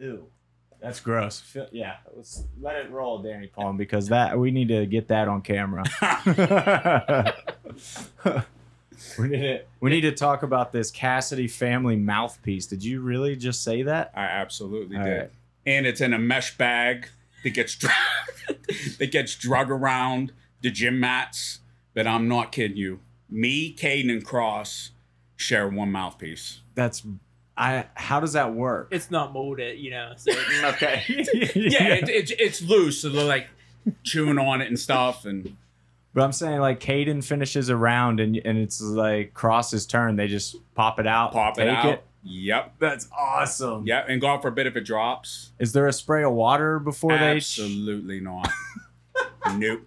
Ew. That's gross. Feel- Yeah, let's let it roll, Danny Palm, because that we need to get that on camera. we need to we need to talk about this Cassidy family mouthpiece. Did you really just say that? I absolutely All did. right. And it's in a mesh bag that gets dr- that gets drug around the gym mats. But I'm not kidding you. Me, Caden, and Cross share one mouthpiece. That's I. How does that work? It's not molded, you know. So okay. Yeah, It, it's it's loose, so they're like chewing on it and stuff. And But I'm saying like Caden finishes a round and and it's like Cross's turn. They just pop it out, pop it out. it. Yep. That's awesome. Yep. And God forbid if it drops. Is there a spray of water before they? Absolutely not. nope.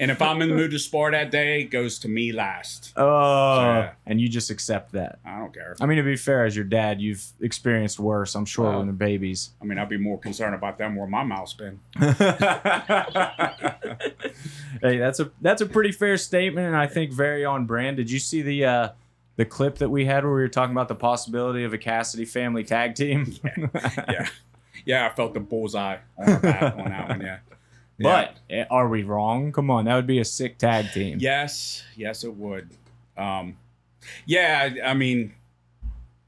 And if I'm in the mood to spar that day, it goes to me last. Oh, yeah. and you just accept that. I don't care. I mean, to be fair, as your dad, you've experienced worse. I'm sure Well. when they're babies. I mean, I'd be more concerned about them where my mouth's been. hey, that's a that's a pretty fair statement, and I think very on brand. Did you see the uh, the clip that we had where we were talking about the possibility of a Cassidy family tag team? Yeah. Yeah, I felt the bullseye on the back on that one, yeah. But eh, are we wrong? Come on, that would be a sick tag team. Yes, yes, it would. Um, yeah, I, I mean,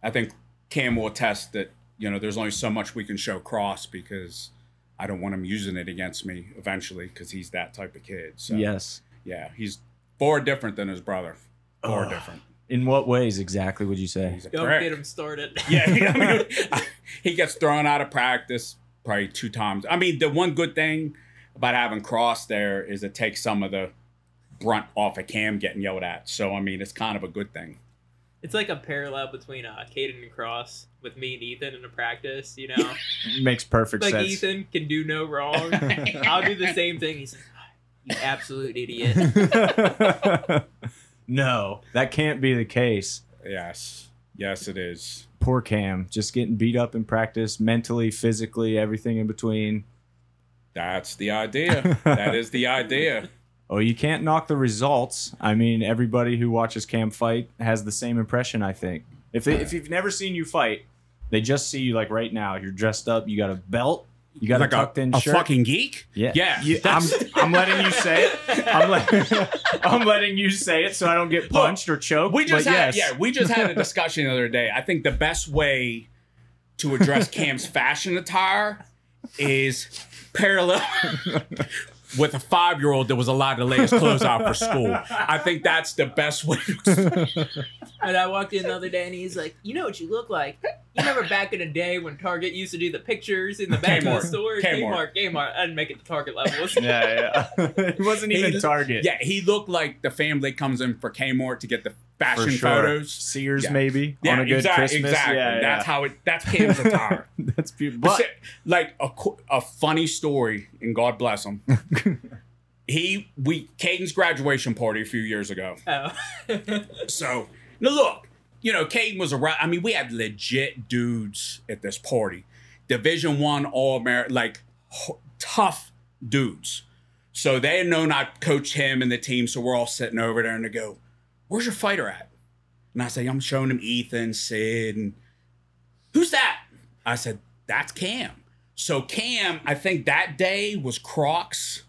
I think Cam will attest that you know there's only so much we can show Cross because I don't want him using it against me eventually because he's that type of kid. So Yes. yeah, he's far different than his brother. Far Ugh. different. In what ways exactly would you say? He's a don't prick. get him started. Yeah, I mean, he gets thrown out of practice probably two times. I mean, the one good thing about having Cross there is it takes some of the brunt off of Cam getting yelled at. So I mean, it's kind of a good thing. It's like a parallel between uh, Caden and Cross with me and Ethan in a practice. You know, Makes perfect like sense. Ethan can do no wrong. I'll do the same thing. He's like, "You absolute idiot." no, that can't be the case. Yes, yes, it is. Poor Cam, just getting beat up in practice, mentally, physically, everything in between. That's the idea. that is the idea. Oh, you can't knock the results. I mean, everybody who watches Cam fight has the same impression. I think. If they, if you've never seen you fight, they just see you like right now. You're dressed up. You got a belt. You got like a tucked in a shirt. fucking geek. yeah, Yeah, You- I'm, I'm letting you say it. I'm, let, I'm letting you say it so I don't get punched or choked. We just had yes. yeah, we just had a discussion the other day. I think the best way to address Cam's fashion attire is parallel with a five year old that was allowed to lay his clothes out for school. I think that's the best way. And I walked in the other day and he's like, You know what you look like? You remember back in the day when Target used to do the pictures in the back of the store? Kmart. Kmart. Kmart. I didn't make it to Target levels. yeah, yeah. it wasn't even He- Target. Yeah, he looked like the family comes in for Kmart to get the for fashion sure. photos. Sears Yeah. maybe Yeah, on a good exactly. Christmas. exactly. Yeah, That's yeah. how it. That's Cam's attire. That's beautiful. But like a, a funny story, and God bless him. he we Caden's graduation party a few years ago. Oh. So now look, you know, Caden was around. I mean, we had legit dudes at this party, Division One All American, like tough dudes. So they had known I coached him and the team, so we're all sitting over there, and they go, "Where's your fighter at?" And I say, "I'm showing him Ethan, Sid, and who's that?" I said, "That's Cam." So Cam, I think that day was Crocs,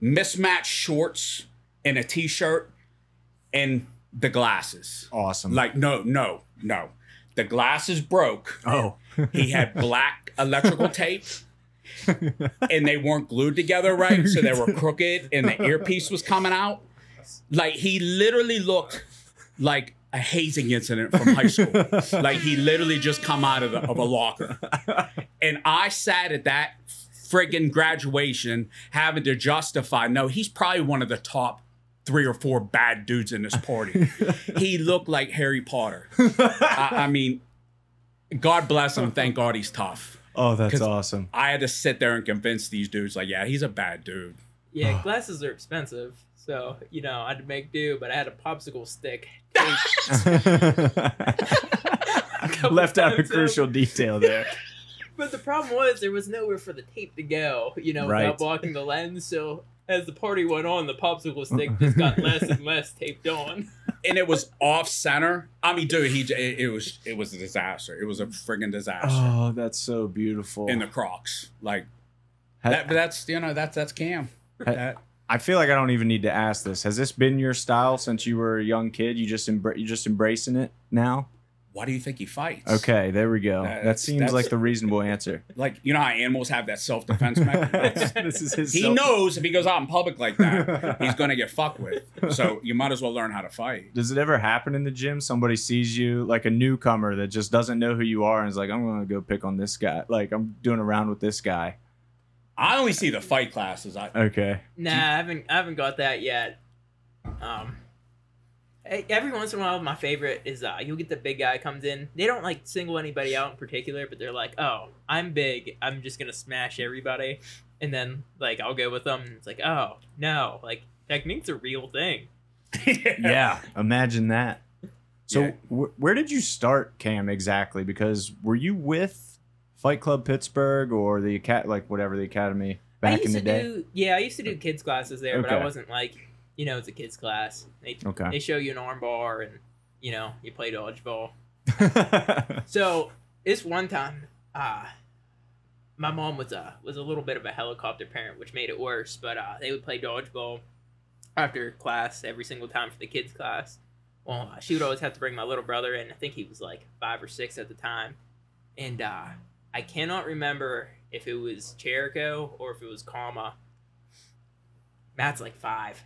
mismatched shorts, and a t-shirt, and the glasses. awesome. Like, no, no, no. The glasses broke. oh, He had black electrical tape. and they weren't glued together right, so they were crooked, and the earpiece was coming out. Like he literally looked like a hazing incident from high school. like he literally just come out of, the, of a locker. And I sat at that friggin' graduation having to justify. No, he's probably one of the top three or four bad dudes in this party. he looked like Harry Potter. I, I mean, God bless him. Thank God he's tough. oh, that's awesome. I had to sit there and convince these dudes, like, yeah, he's a bad dude. yeah, glasses are expensive. So, you know, I had to make do, but I had a popsicle stick. Left out a crucial detail there. But the problem was there was nowhere for the tape to go, you know, Right. without blocking the lens. So as the party went on, the popsicle stick just got less and less taped on. and it was off center. I mean, dude, he it, it was it was a disaster. It was a friggin' disaster Oh, that's so beautiful. in the Crocs. Like Ha- that, but that's you know that's that's Cam. Ha- That, I feel like I don't even need to ask this. Has this been your style since you were a young kid? You just embra- you just embracing it now? Why do you think he fights? Okay, there we go. that That's- seems like the reasonable answer. Like you know how animals have that self defense mechanism. this is his. he self- knows if he goes out in public like that, he's gonna get fucked with. So you might as well learn how to fight. Does it ever happen in the gym? Somebody sees you like a newcomer that just doesn't know who you are and is like, "I'm gonna go pick on this guy." Like I'm doing a round with this guy. I only see the fight classes. I, Okay. Nah, I haven't I haven't got that yet. Um every once in a while my favorite is uh you'll get the big guy comes in. They don't like single anybody out in particular, but they're like, "Oh, I'm big. I'm just going to smash everybody." And then like I'll go with them and it's like, "Oh, no. Like technique's a real thing." Yeah. Imagine that. So Yeah. wh- where did you start, Cam? Exactly? Because were you with Fight Club Pittsburgh or the cat like whatever the academy I back in used the to day? do yeah, I used to do kids classes there, but I wasn't like, you know, it's a kids class. They Okay. they show you an arm bar and you know, you play dodgeball. So this one time, uh, my mom was a was a little bit of a helicopter parent, which made it worse. But uh, they would play dodgeball after class every single time for the kids class. Well, uh, she would always have to bring my little brother in. I think he was like five or six at the time, and uh, I cannot remember if it was Jericho or if it was Kama. Matt's like five,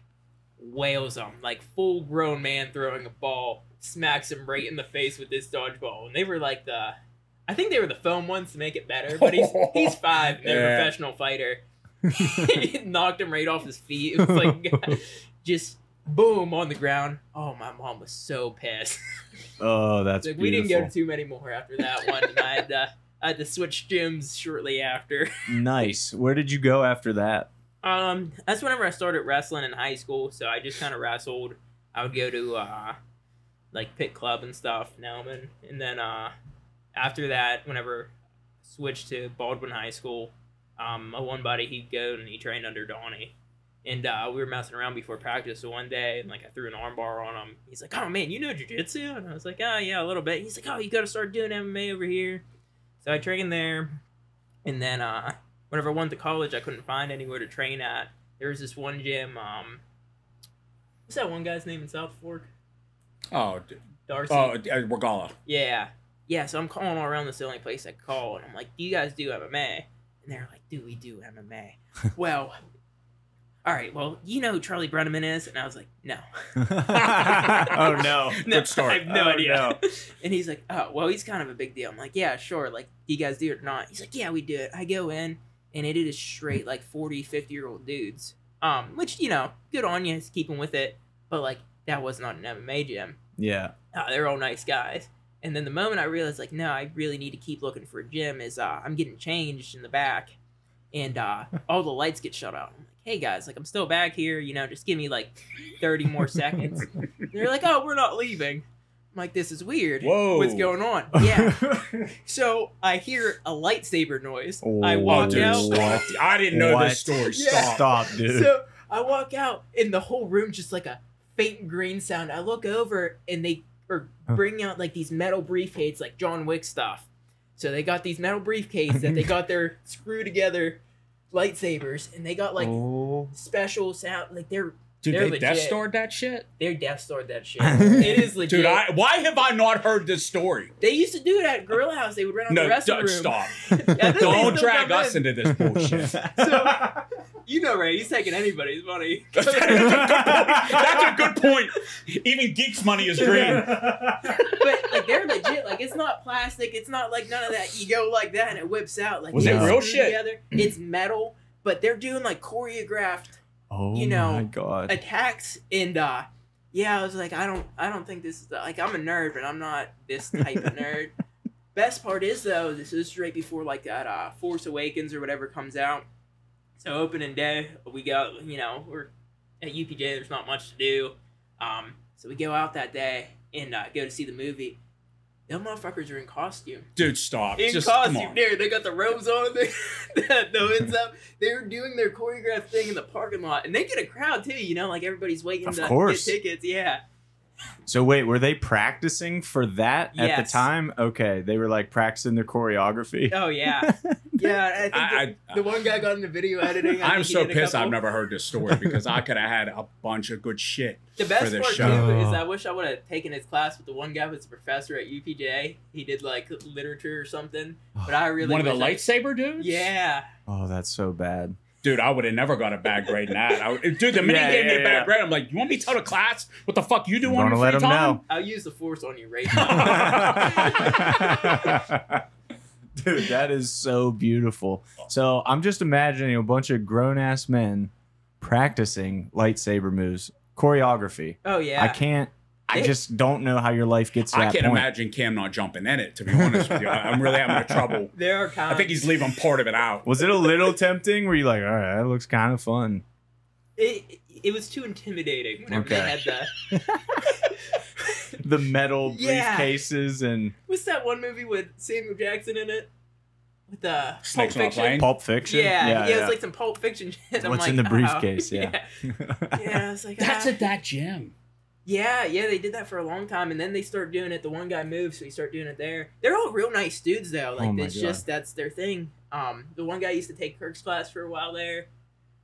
wails him like full grown man throwing a ball, smacks him right in the face with this dodgeball, and they were like the, I think they were the foam ones to make it better, but he's he's five, and they're a professional fighter. knocked him right off his feet. It was like just boom on the ground. Oh, my mom was so pissed. oh, that's like we didn't go to too many more after that one. and I had to, I had to switch gyms shortly after. nice. Where did you go after that? Um, that's whenever I started wrestling in high school. So I just kind of wrestled. I would go to uh, like pit club and stuff, Nelman, and then uh, after that, whenever I switched to Baldwin High School, um, my one buddy he'd go and he trained under Donnie, and uh, we were messing around before practice. So one day, and like I threw an armbar on him. He's like, "Oh man, you know jujitsu?" And I was like, "Oh yeah, a little bit." He's like, "Oh, you got to start doing MMA over here." So I trained there, and then uh, whenever I went to college, I couldn't find anywhere to train at. There was this one gym. Um, what's that one guy's name in South Fork? oh, Darcy. oh, uh, Regala. Yeah. Yeah, so I'm calling all around. This is the only place I call. And I'm like, do you guys do MMA? And they're like, do we do MMA? well, all right, well, you know who Charlie Brenneman is? And I was like, no. oh no. No, Good start. I have no Oh, idea. no. And he's like, oh, well, he's kind of a big deal. I'm like, yeah, sure. Like, do you guys do it or not? He's like, yeah, we do it. I go in, and it is straight, like, 40, 50 year old dudes. Um, Which, you know, good on you, it's keeping with it. But, like, that was not an MMA gym. Yeah. uh, they're all nice guys. And then the moment I realized, like, no, I really need to keep looking for a gym, is uh, I'm getting changed in the back, and uh, all the lights get shut out. I'm like, hey guys, like I'm still back here, you know, just give me like 30 more seconds. They're like, oh, we're not leaving. I'm like, this is weird. Whoa. What's going on? Yeah. so I hear a lightsaber noise. I walk dude, out. stop. I didn't know What? this story. Yeah. Stop. Stop, dude. So I walk out, and the whole room just like a faint green sound. I look over, and they are Huh. bringing out like these metal briefcases, like John Wick stuff. So they got these metal briefcases that they got their screw together lightsabers, and they got like oh. special sound. Like they're Dude, They're they Death legit. Starred that shit? they're Death Star that shit. it is legit. Dude, I, why have I not heard this story? They used to do it at Gorilla House. They would rent out No, the wrestling don't room. stop. Yeah, Don't drag us in. into this bullshit. So- You know, Ray. He's taking anybody's money. That's a good point. That's a good point. Even geeks' money is green. but like they're legit. Like it's not plastic. It's not like none of that. You go like that and it whips out. Like Was it real shit? Together. It's metal, but they're doing like choreographed oh You know, my god. attacks. And uh yeah, I was like, I don't, I don't think this is like I'm a nerd, but I'm not this type of nerd. Best part is though, this is right before like that uh Force Awakens or whatever comes out. So opening day, we go, you know, we're at UPJ. There's not much to do. Um, so we go out that day and uh, go to see the movie. Them motherfuckers are in costume. Dude, stop. In Just costume, dude. They got the robes on, the, the, the hoods up. They're doing their choreographed thing in the parking lot, and they get a crowd too. You know, like everybody's waiting Of to course. get tickets. Yeah. So wait, were they practicing for that at the time? Okay, they were like practicing their choreography. Oh yeah, yeah. I think I, the, I, the one guy got into video editing. I I'm so did a pissed I've never heard this story because I could have had a bunch of good shit. The for best this part show. too is. I wish I would have taken his class with the one guy who's a professor at UPJ. He did like literature or something, but I really One of the wish I- lightsaber dudes? Yeah, Oh, that's so bad. Dude, I would have never got a bad grade in that. I would- dude, the minute Yeah, he gave me a bad yeah. grade, I'm like, you want me to tell the class what the fuck you do I'm on gonna your let free time? know. I'll use the force on you right now. Dude, that is so beautiful. So I'm just imagining a bunch of grown ass men practicing lightsaber moves, choreography. oh yeah, I can't. I They- just don't know how your life gets to I that can't point. imagine Cam not jumping in it, to be honest with you. I- I'm really having trouble. There are times. I think he's leaving part of it out. Was it a little tempting? Were you like, all right, that looks kind of fun? It, it was too intimidating whenever Okay. they had the. The metal Yeah. briefcases and What's that one movie with Samuel Jackson in it? With the Snakes Pulp on a Fiction? plane? Pulp Fiction. Yeah, yeah, it's like some Pulp Fiction shit. I'm What's like, in the oh. briefcase? Yeah. yeah, yeah. It's like That's ah. at that gym. Yeah, yeah, they did that for a long time, and then they start doing it. The one guy moves, so he start doing it there. They're all real nice dudes, though. Like Oh it's God. just that's their thing. Um, the one guy used to take Kirk's class for a while there.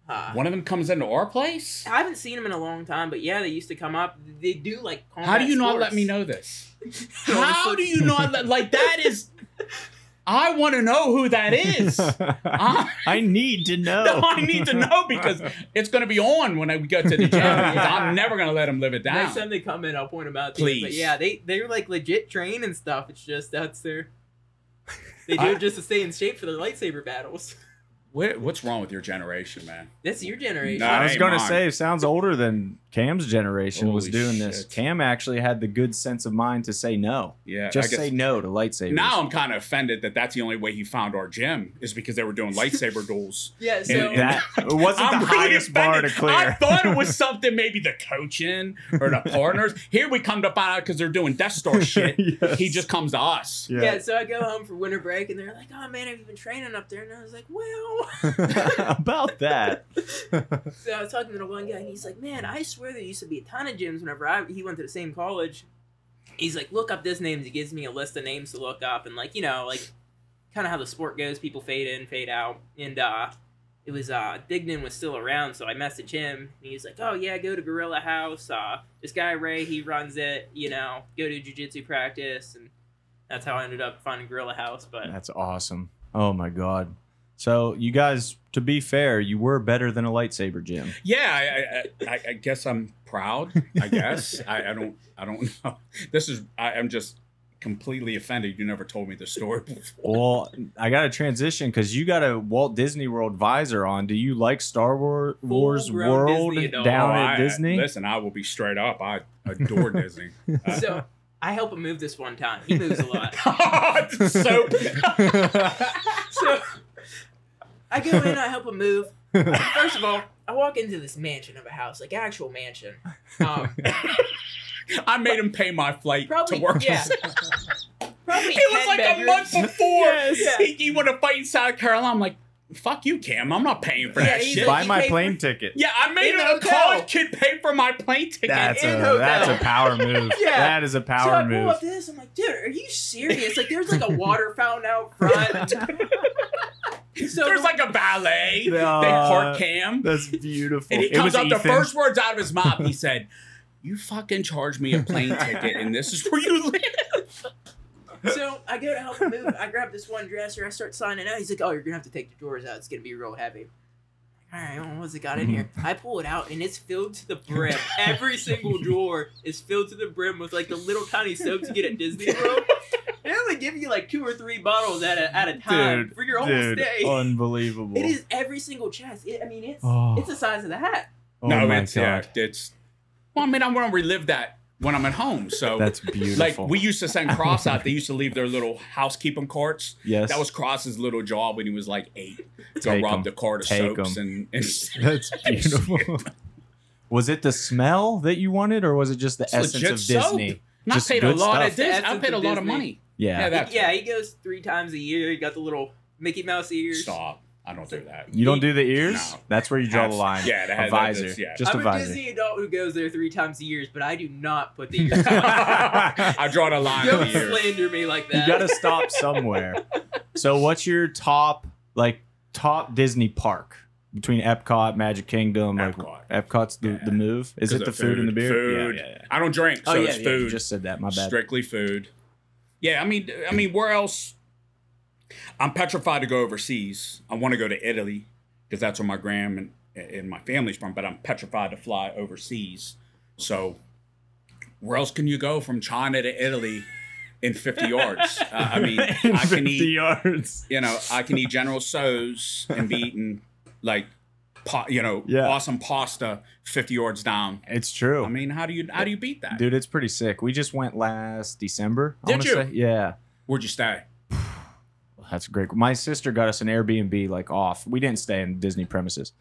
Uh, One of them comes into our place? I haven't seen him in a long time, but yeah, they used to come up. They do like. How do you not let me know this? How do you not let, like, that is, I want to know who that is. I, I need to know. no, I need to know because it's going to be on when I go to the gym. I'm never going to let them live it down. Next time they come in, I'll point them out. To you. But Please. yeah, they they're like legit train and stuff. It's just that's their. They do I- it just to stay in shape for the lightsaber battles. What, what's wrong with your generation, man? That's your generation. No, I was gonna say, it sounds older than Cam's generation was Holy doing this. Cam actually had the good sense of mind to say no. Yeah, Just say no to lightsabers. Now I'm kind of offended that that's the only way he found our gym is because they were doing lightsaber duels. Yeah, so And- and- that it wasn't I'm the really highest bar to clear. I thought it was something maybe the coaching or the partners. Here we come to find out because they're doing Death Star shit. Yes. He just comes to us. yeah. so I go home for winter break, and they're like, "Oh man, have you been training up there?" And I was like, "Well." about that. So I was talking to the one guy, and he's like, "Man, I swear there used to be a ton of gyms whenever I he went to the same college." He's like, "Look up this name. He gives me a list of names to look up, and like you know, like kind of how the sport goes, people fade in, fade out, and uh, it was uh, Dignan was still around, so I messaged him, and he's like, "Oh yeah, go to Gorilla House. Uh, this guy Ray, he runs it. You know, go to jujitsu practice." And that's how I ended up finding Gorilla House. But That's awesome. Oh my god. So you guys, to be fair, you were better than a lightsaber gym. Yeah, I, I, I, I guess I'm proud. I guess I, I don't. I don't know. This is. I, I'm just completely offended. You never told me the story before. Well, I got to transition because you got a Walt Disney World visor on. Do you like Star Wars, Wars World Disney down Oh, at I- Disney? Listen, I will be straight up. I adore Disney. Uh, so I help him move this one time. He moves a lot. so so I go in, I help him move. First of all, I walk into this mansion of a house, like actual mansion. Um, I made him pay my flight Probably- to work. yeah. probably It was like bedrooms. a month before. Yes. He, he would have fight in South Carolina. I'm like, fuck you, Cam. I'm not paying for Yeah, that shit. Buy my plane for- ticket. yeah, I made In a the hotel. college kid pay for my plane ticket. That's in a hotel. that's a power move. Yeah. That is a so power I pull move. up this, I'm like, dude, are you serious? Like, there's like a water fountain out front. so There's like a ballet. they Uh, park Cam. That's beautiful. And he It comes was out, the first words out of his mouth, he said, You fucking charge me a plane ticket, and this is where you live. So I go to help him move. I grab this one dresser. I start signing out. He's like, "Oh, you're gonna have to take the drawers out. It's gonna be real heavy." All right, well, what's it got in here? Mm-hmm. I pull it out and it's filled to the brim. Every single drawer is filled to the brim with like the little tiny soaps you get at Disney World. They only give you like two or three bottles at a, at a time Dude, for your whole Dude, stay. unbelievable. It is every single chest. It, I mean, it's Oh. it's the size of the hat. Oh no, my it's yeah, it's. Well, I mean, I want to relive that when I'm at home. So That's beautiful. Like we used to send Cross out. They used to leave their little housekeeping carts. yes, That was Cross's little job when he was like eight to Take rob 'em. the cart of Take soaps 'em. and, and That's beautiful. was it the smell that you wanted, or was it just the It's essence of soap. Disney? And I Just paid a lot stuff. of this. I Essence paid a of lot of money. Yeah. Yeah, that yeah, he goes three times a year. He got the little Mickey Mouse ears. stop. I don't do that. You don't do the ears? No. That's where you draw the line. yeah, that a has- visor. that's- yeah. Just I'm a a visor. Disney adult who goes there three times a year, but I do not put the ears on. I draw the line Don't of the ears. slander me like that. you got to stop somewhere. So, what's your top like top Disney park between Epcot, Magic Kingdom? Like Epcot. Epcot's the, Yeah. the move. Is it the of food, and the beer? Food. Yeah, yeah, yeah. I don't drink, oh, so oh yeah, it's yeah, food. you just said that. My bad. Strictly food. Yeah, I mean, I mean, where else? I'm petrified to go overseas. I want to go to Italy because that's where my grand and, and my family's from. But I'm petrified to fly overseas. So, where else can you go from China to Italy in 50 yards? Uh, I mean, I can 50 eat. yards. You know, I can eat General Tso's and be eating like, pa- you know, Yeah. awesome pasta 50 yards down. It's true. I mean, how do you how do you beat that? Dude, it's pretty sick. We just went last December. Did you? Say. Yeah. Where'd you stay? That's great. My sister got us an Airbnb like off. We didn't stay in Disney premises,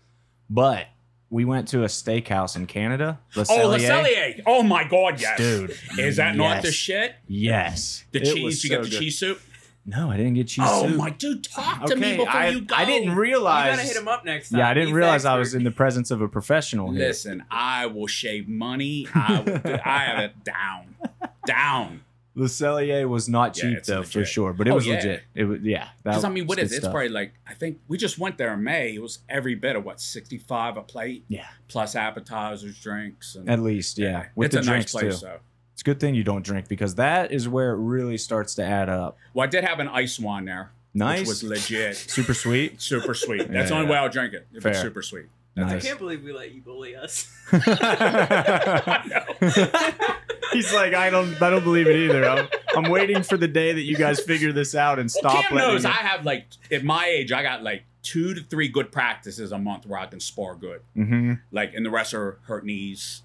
but we went to a steakhouse in Canada. Le Oh, Le Cellier. Cellier. Oh my God, yes, Dude, Is that not the yes. shit? Yes. The It cheese. You get so the good. cheese soup. No, I didn't get cheese oh soup. my dude, talk to me Okay, before I, you go. I didn't you realize. gotta hit him up next time. yeah, I didn't realize I was expert. in the presence of a professional here. Listen, I will shave money. I will, I have it down, down. Le Cellier was not cheap it's though, for sure, but it Oh, was yeah. legit. It was yeah. Because I mean, what was is good it? It's stuff. probably like I think we just went there in May. It was every bit of what sixty five a plate Yeah, plus appetizers, drinks, and at least yeah. With it's the a drinks nice place too. though. It's a good thing you don't drink because that is where it really starts to add up. Well, I did have an ice wine there, Nice, which was legit, super sweet. super sweet. That's the Yeah, only yeah. way I'll drink it if Fair. it's super sweet. I can't believe we let you bully us. He's like, I don't, I don't believe it either. I'm, I'm waiting for the day that you guys figure this out and stop Cam letting. knows it- I have like at my age, I got like two to three good practices a month where I can spar good. Mhm. Like, and the rest are hurt knees,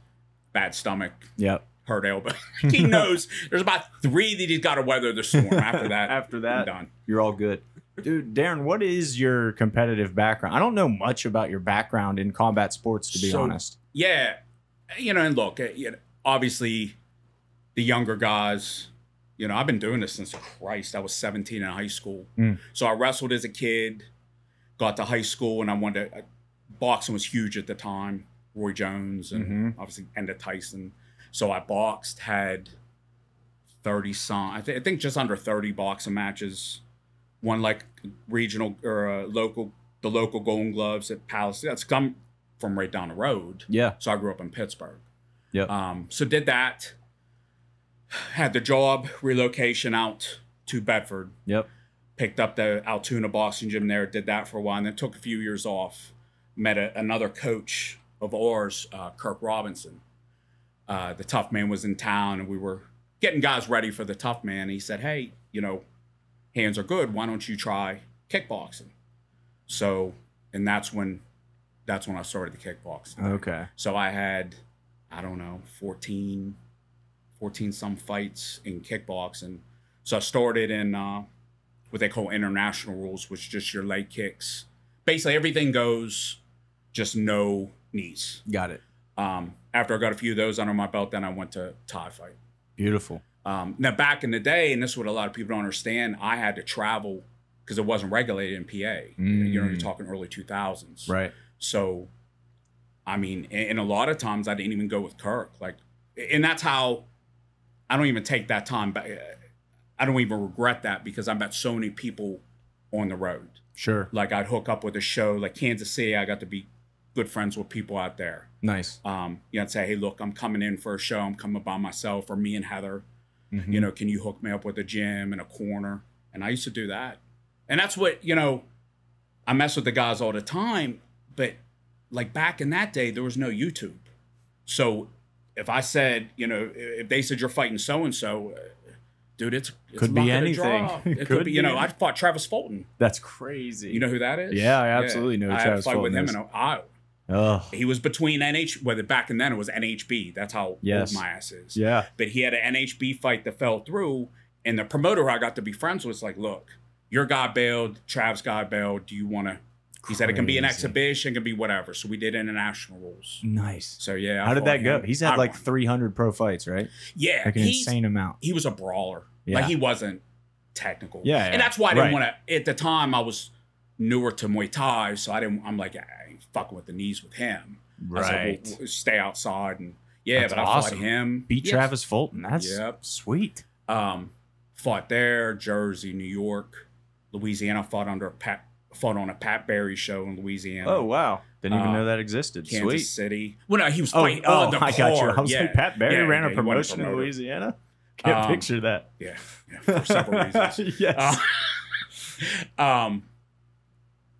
bad stomach, Yep. hurt elbow. he knows there's about three that he's got to weather the storm. After that, After I'm that, done. you're all good. Dude, Darren, what is your competitive background? I don't know much about your background in combat sports, to be So- honest. Yeah, you know, and look, uh, you know, obviously, the younger guys. You know, I've been doing this since Christ. I was 17 in high school, Mm. so I wrestled as a kid. Got to high school, and I wanted to. Uh, boxing was huge at the time. Roy Jones and Mhm. obviously Enda Tyson. So I boxed, had 30 some, I, thi- I think just under 30 boxing matches. Won like regional or uh, local, the local Golden Gloves at Palace. That's come from right down the road. Yeah. So I grew up in Pittsburgh. Yeah. Um, so did that. Had the job relocation out to Bedford. Yep. Picked up the Altoona boxing gym there. Did that for a while, and then took a few years off. Met a, another coach of ours, uh, Kirk Robinson. Uh, the Tough Man was in town, and we were getting guys ready for the Tough Man. He said, "Hey, you know, hands are good. Why don't you try kickboxing?" So, and that's when, that's when I started the kickboxing. Okay. So I had, I don't know, 14, 14 some fights in kickboxing. So I started in uh, what they call international rules, which is just your leg kicks. Basically, everything goes, just no knees. Got it. Um, after I got a few of those under my belt, then I went to Thai fight. Beautiful. Um, now, back in the day, and this is what a lot of people don't understand, I had to travel because it wasn't regulated in PA. You know, you're Mm. talking early 2000s. Right. So, I mean, and and a lot of times I didn't even go with Kirk. Like, and that's how I don't even take that time back. I don't even regret that because I met so many people on the road. Sure. Like, I'd hook up with a show like Kansas City. I got to be good friends with people out there. Nice. Um, you know, I'd say, hey, look, I'm coming in for a show. I'm coming by myself, or me and Heather. Mhm. You know, can you hook me up with a gym and a corner? And I used to do that. And that's what, you know, I mess with the guys all the time. But like back in that day, there was no YouTube. So if I said, you know, if they said you're fighting so and so, dude, it's, it's Could be anything. draw. It could could be, you know, I fought Travis Fulton. That's crazy. You know who that is? Yeah, I absolutely know who I Travis had a fight with him is. in Iowa. Oh. He was between NH, whether back in then it was NHB. That's how Yes. old my ass is Yeah. but he had an NHB fight that fell through. And the promoter I got to be friends with was like, look, your guy bailed, Trav's guy bailed. Do you want to? He said it can be an exhibition, it can be whatever. So we did international rules. Nice. So yeah. I How did that go? him. He's had I like won. 300 pro fights, right? yeah, Like an insane amount. he was a brawler. Yeah. Like he wasn't technical. Yeah, yeah. and that's why I didn't Right. want to. At the time, I was newer to Muay Thai, so I didn't. I'm like, I ain't fucking with the knees with him. I Right. "We'll- we'll stay outside and yeah, That's but I awesome. fought him. Beat Yeah. Travis Fulton. That's Yep. sweet. Um, fought there, Jersey, New York, Louisiana. Fought under a Pat. Fought on a Pat Barry show in Louisiana. Oh wow. Didn't even Uh, know that existed. Kansas Sweet. City. Well, no, he was Oh, fighting oh on the I got you. I was yeah. like, Pat Barry Yeah, ran yeah, a promotion in. Louisiana. Can't Um, picture that. Yeah, yeah, for several reasons. yes. Uh, um,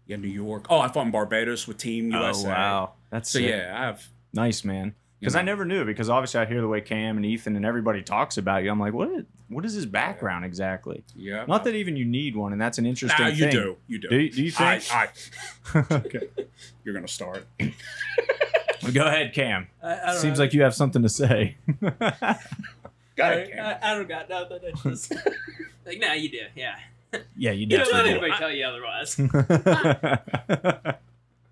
yeah, New York. Oh, I fought in Barbados with Team USA. oh wow. That's So sick. yeah, I have. Nice man. Because I never knew. Because obviously I hear the way Cam and Ethan and everybody talks about you. I'm like, what? What is his background exactly? Yeah. Not that even you need one, and that's an interesting Nah, you thing. do. You do. Do you- do you think? I, okay. you're gonna start. Go ahead, Cam. I, I Seems know. like you have something to say. Go I, ahead, Cam. I, I don't got nothing. It's just like, nah, you do. Yeah. yeah, you do. You don't let definitely. anybody tell you otherwise.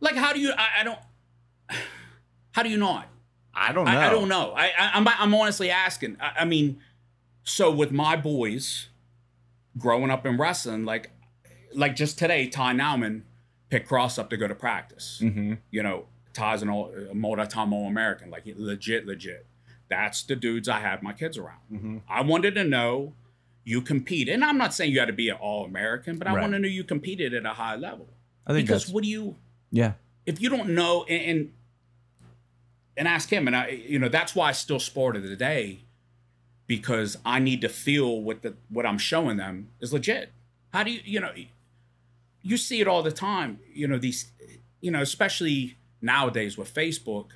Like, how do you? I, I don't. How do you not? I don't know. I, I don't know. I, I I'm I'm honestly asking. I, I mean, so with my boys growing up in wrestling, like like just today, Ty Nauman picked Cross up to go to practice. hmm You know, Ty's an all, a multi-time All-American, like legit, legit. That's the dudes I had my kids around. hmm I wanted to know you compete, and I'm not saying you had to be an All-American, but I Right. want to know you competed at a high level. I think because what do you? yeah. if you don't know and, and and ask him. And i you know that's why i still sport of the day because i need to feel what the what i'm showing them is legit. How do you you know you see it all the time you know these you know especially nowadays with facebook.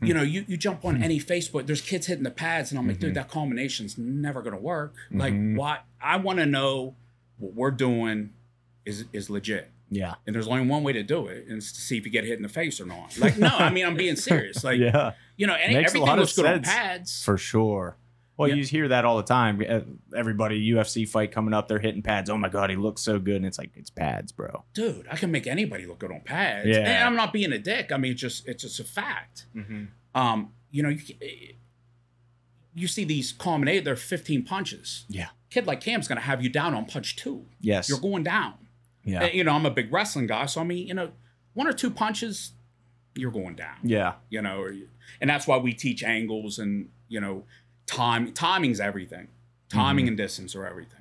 Hmm. You know you, you jump on hmm. any facebook there's kids hitting the pads and i'm like dude hmm. that combination's never gonna work. Like Mhm. why i want to know what we're doing is is legit Yeah. and there's only one way to do it, and it's to see if you get hit in the face or not. Like, no, I mean, I'm being serious. Like, yeah. you know, any, everything looks good on sense. pads. For sure. Well, Yeah. you hear that all the time. Uh, Everybody, UFC fight coming up, they're hitting pads. Oh my god, he looks so good, and it's like it's pads, bro. Dude, I can make anybody look good on pads. Yeah. And I'm not being a dick. I mean, it's just it's just a fact. Mm-hmm. Um, you know, you you see these combinate, they're 15 punches. Yeah. Kid like Cam's gonna have you down on punch two. Yes. You're going down. Yeah. And, you know, I'm a big wrestling guy, so I mean, you know, one or two punches, you're going down. yeah. you know, or you- and that's why we teach angles and you know, time. Timing's everything. Timing Mhm. and distance are everything.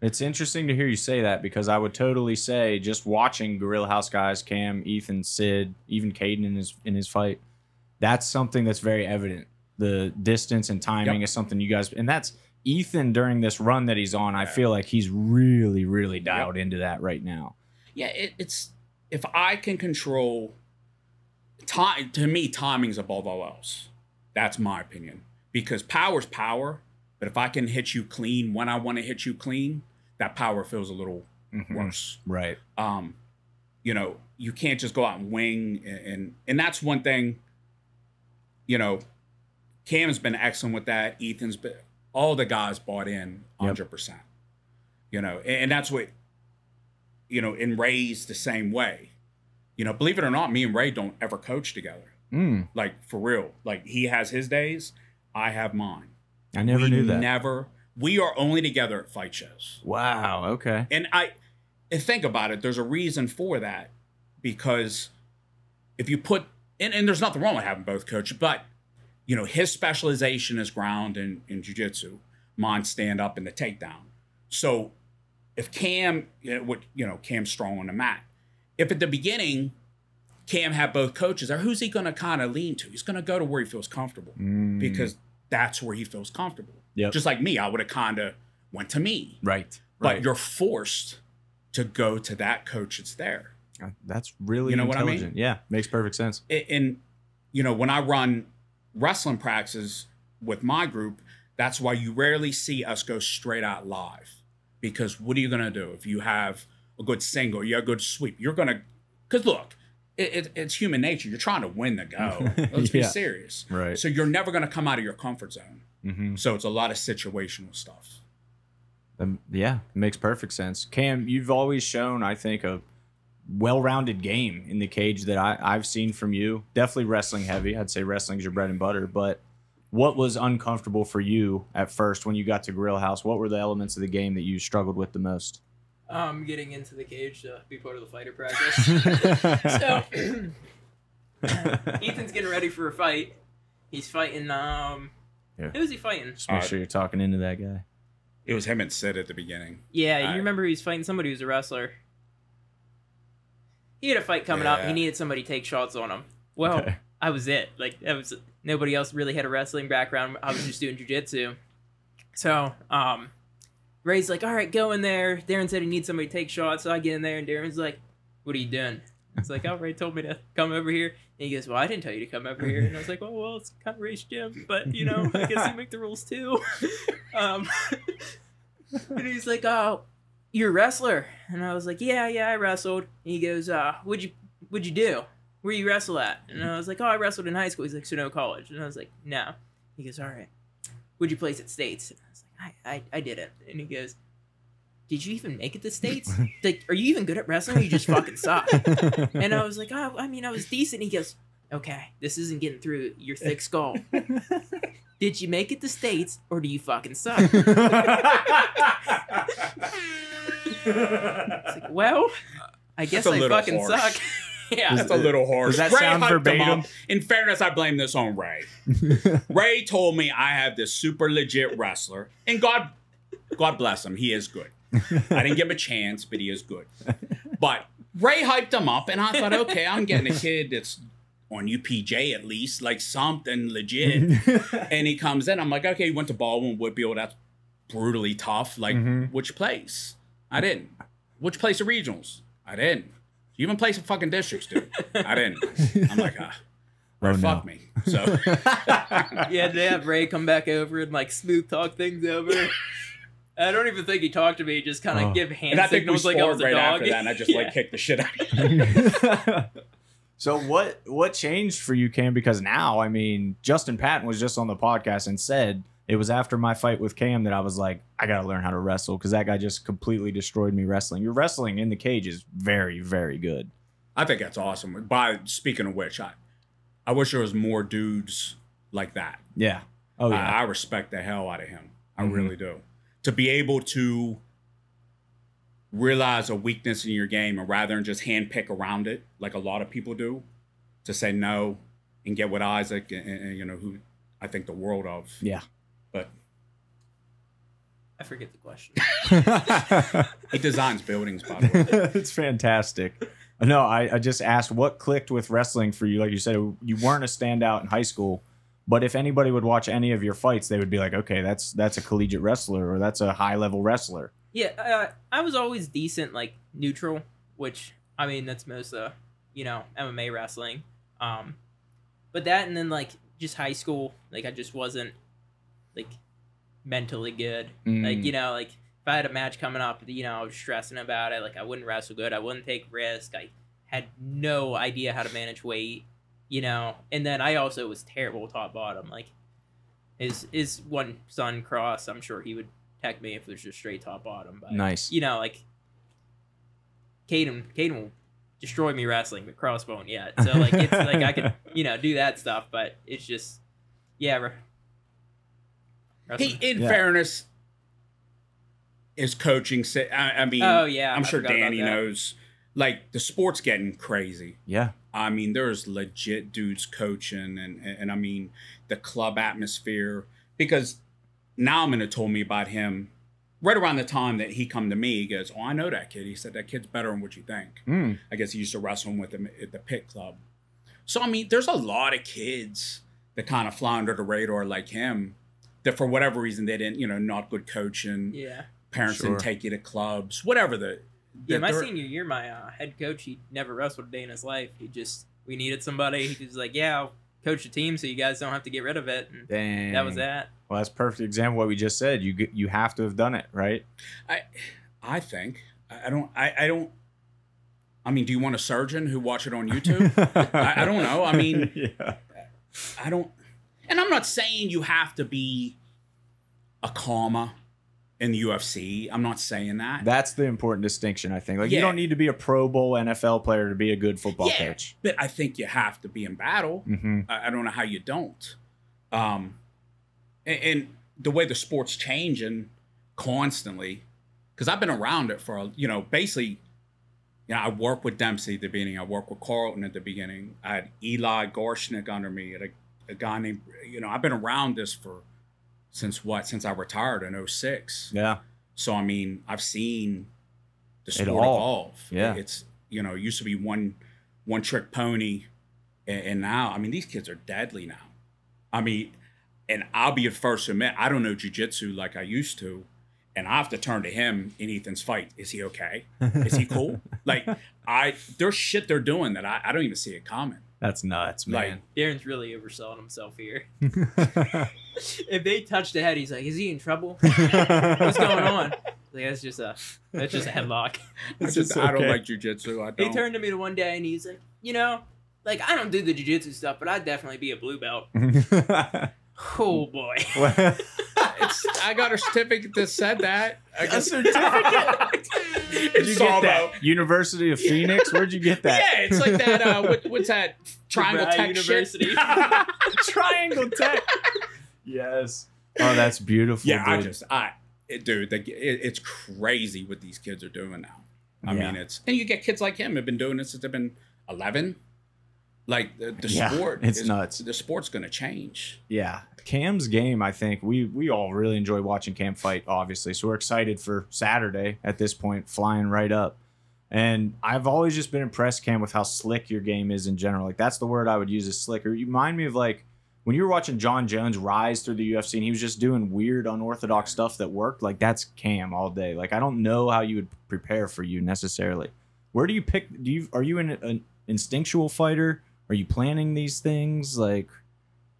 It's interesting to hear you say that because I would totally say just watching Gorilla House guys, Cam, Ethan, Sid, even Caden in his in his fight, that's something that's very evident. The distance and timing Yep. is something you guys and that's Ethan during this run that he's on, I feel like he's really, really dialed into that right now. Yeah, it, it's if I can control time. To me, timing's above all else. That's my opinion because power's power. But if I can hit you clean when I want to hit you clean, that power feels a little Mhm. worse. Right. um, you know, you can't just go out and wing, and and, and that's one thing. You know, Cam's been excellent with that. Ethan's been all the guys bought in hundred percent. You know, and, and that's what you know. And Ray's the same way. You know, believe it or not, me and Ray don't ever coach together. Mm, Like for real. Like he has his days, I have mine. I never we knew that. Never. We are only together at fight shows. wow. Okay. And I and think about it, there's a reason for that. Because if you put and, and there's nothing wrong with having both coaches, but you know, his specialization is ground and in jiu-jitsu, mine stand up in the takedown. So if Cam, you know, what you know, Cam's strong on the mat. If at the beginning Cam had both coaches or who's he gonna kind of lean to? He's gonna go to where he feels comfortable Mm, because that's where he feels comfortable. Yep. Just like me, I would have kind of went to me right. but Right. you're forced to go to that coach that's there. That's really You know what I mean? intelligent. Yeah, makes perfect sense. A- And, you know, when I run wrestling practices with my group, that's why you rarely see us go straight out live. Because what are you going to do if you have a good single, you have a good sweep? You're going to, because look, it, it, it's human nature. You're trying to win the go. Let's be serious. Right. So you're never going to come out of your comfort zone. hmm So it's a lot of situational stuff. Um, yeah, makes perfect sense. Cam, you've always shown, I think, a well-rounded game in the cage that I, I've seen from you. Definitely wrestling heavy. I'd say wrestling's your bread and butter. But what was uncomfortable for you at first when you got to Gorilla House? What were the elements of the game that you struggled with the most? um, getting into the cage to be part of the fighter practice. so Ethan's getting ready for a fight. He's fighting. Um, Yeah. who was he fighting? Just make sure you're talking into that guy. It was him and Sid at the beginning. Yeah, you I- remember he was fighting somebody who's a wrestler. He had a fight coming up. He needed somebody to take shots on him. Well, Okay. I was it. Like that was nobody else really had a wrestling background. I was just doing jujitsu. So, um, Ray's like, "All right, go in there." Darren said he needs somebody to take shots, so I get in there, and Darren's like, "What are you doing?" It's like, "Oh, Ray told me to come over here." And he goes, "Well, I didn't tell you to come over here." And I was like, well, well, it's kind of Ray's gym, but you know, I guess you make the rules too." um, and he's like, "Oh, you're a wrestler," and I was like, "Yeah, yeah, I wrestled." And he goes, "Uh, what'd you what'd you do? Where you wrestle at?" And I was like, "Oh, I wrestled in high school." He's like, "So no college?" And I was like, "No." He goes, "All right. Would you place at states?" And I was like, "I I, I did it And he goes, "Did you even make it to states? like, are you even good at wrestling? Or you just fucking suck." And I was like, "Oh, I mean, I was decent." He goes, "Okay, this isn't getting through your thick skull. Did you make it to states, or do you fucking suck?" Like, well, I guess a I little fucking harsh. suck. yeah. That's a little harsh. Does that Ray sound hyped him verbatim? up. In fairness, I blame this on Ray. Ray told me I have this super legit wrestler, and God, God bless him, he is good. I didn't give him a chance, but he is good. But Ray hyped him up, and I thought, okay, I'm getting a kid that's on UPJ at least, like something legit. and he comes in, I'm like, okay, he went to Baldwin Woodfield. That's brutally tough. Like, Mhm. which place? I didn't. Which place of regionals? I didn't. You even play some fucking districts, dude. I didn't. I'm like, ah, Oh, fuck no. me. So yeah, they have Ray come back over and like smooth talk things over. I don't even think he talked to me. He just kind of Oh. give hand and I think we signals like I was a right dog. after that, and I just Yeah. like kicked the shit out of him. So what what changed for you, Cam? Because now, I mean, Justin Patton was just on the podcast and said it was after my fight with Cam that I was like, I gotta learn how to wrestle because that guy just completely destroyed me wrestling. Your wrestling in the cage is very, very good. I think that's awesome. By speaking of which, I I wish there was more dudes like that. Yeah. Oh I, yeah. I respect the hell out of him. I Mhm. really do. To be able to realize a weakness in your game and rather than just handpick around it like a lot of people do, to say no and get with Isaac and, and, you know who I think the world of. yeah. But I forget the question. he designs buildings by the way. it's fantastic. No, I, I just asked what clicked with wrestling for you. Like you said, you weren't a standout in high school, but if anybody would watch any of your fights, they would be like, okay, that's that's a collegiate wrestler or that's a high level wrestler. Yeah, uh, I was always decent, like neutral, which I mean that's most uh you know MMA wrestling. Um, but that and then like just high school, like I just wasn't like mentally good. Like Mm. you know, like if I had a match coming up, you know, I was stressing about it. Like I wouldn't wrestle good. I wouldn't take risk. I had no idea how to manage weight. You know, and then I also was terrible top bottom. Like his his one son cross, I'm sure he would tech me if there's was just straight top bottom. But Nice. you know, like Caden, Caden will destroy me wrestling, but cross won't yet. So like it's like I can you know do that stuff, but it's just yeah. re- He, in Yeah. fairness, is coaching. sa- I, I mean, oh yeah, I'm I sure Danny knows. Like the sport's getting crazy. Yeah. I mean, there's legit dudes coaching, and, and and I mean the club atmosphere. Because now I'm gonna told me about him right around the time that he come to me. He goes, "Oh, I know that kid." He said that kid's better than what you think. Mm. I guess he used to wrestle with him at the Pit Club. So I mean, there's a lot of kids that kind of fly under the radar like him. That for whatever reason they didn't, you know, not good coaching. Yeah, Parents Sure. didn't take you to clubs, whatever the. yeah. My senior year, my uh, head coach, he never wrestled a day in his life. He just we needed somebody. He was like, "Yeah, I'll coach the team, so you guys don't have to get rid of it." And Dang. that was that. Well, that's a perfect example of what we just said. You get- you have to have done it, right? I, I think I, I don't. I, I don't. I mean, do you want a surgeon who watch it on YouTube? I, I don't know. I mean, yeah. I don't. And I'm not saying you have to be a comma in the UFC. I'm not saying that. That's the important distinction, I think. Like you don't need to be a Pro Bowl NFL player to be a good football Yeah. coach. but I think you have to be in battle. hmm I, I don't know how you don't. Um, and, and the way the sport's changing constantly, because I've been around it for a- you know basically. You know, I worked with Dempsey at the beginning. I worked with Carlton at the beginning. I had Eli Gorshnik under me. A, a guy named you know I've been around this for since what since I retired in 06. Yeah. So I mean, I've seen the sport evolve. Yeah. it's you know, it used to be one one trick pony, and, and now I mean, these kids are deadly now. I mean, and I'll be the first to admit I don't know jujitsu like I used to, and I have to turn to him in Ethan's fight. Is he okay? Is he cool? like I, there's shit they're doing that I, I don't even see it coming. That's nuts, man. Darren's really overselling himself here. if they touch the head, he's like, "Is he in trouble? What's going on?" Like, that's just a that's just a headlock. It's It's just I don't okay. like jujitsu. I He don't. turned to me the one day and he's like, "You know, like I don't do the jujitsu stuff, but I'd definitely be a blue belt." Oh boy. I got a certificate that said that. I A certificate? Where'd It's you get that? University of Phoenix? Where'd you get that? Yeah, it's like that. Uh, what, what's that? Triangle Brown Tech University. shit. Triangle Tech. Yes. Oh, that's beautiful. yeah, I just, I, it, dude, the, it, it's crazy what these kids are doing now. I Yeah. mean, it's and you get kids like him have been doing this since they've been eleven. Like the, the Yeah, sport, it's is- nuts. The sport's gonna change. Yeah, Cam's game. I think we we all really enjoy watching Cam fight. Obviously, so we're excited for Saturday. At this point, flying right up. And I've always just been impressed, Cam, with how slick your game is in general. Like that's the word I would use is slicker. You remind me of like when you were watching Jon Jones rise through the UFC and he was just doing weird, unorthodox stuff that worked. Like that's Cam all day. Like I don't know how you would prepare for you necessarily. Where do you pick? Do you are you an, an instinctual fighter? Are you planning these things? Like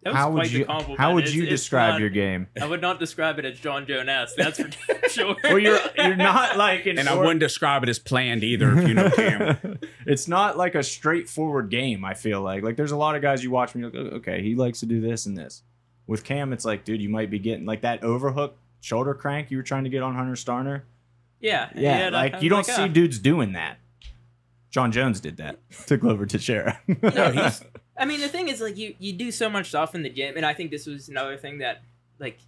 how quite would you compliment. how would It's- you it's describe not- your game? I would not describe it as Jon Jones. That's for sure. Well, you're you're not like an And I wouldn't describe it as planned either. If you know Cam, it's not like a straightforward game. I feel like like there's a lot of guys you watch and you're like, "Oh, okay, he likes to do this and this. With Cam, it's like, dude, you might be getting like that overhook shoulder crank you were trying to get on Hunter Starner. Yeah, Yeah, yeah, like I'm you don't like, see ah. dudes doing that. Jon Jones did that to Glover Teixeira. No, he's- I mean, the thing is, like, you you do so much stuff in the gym, and I think this was another thing that, like,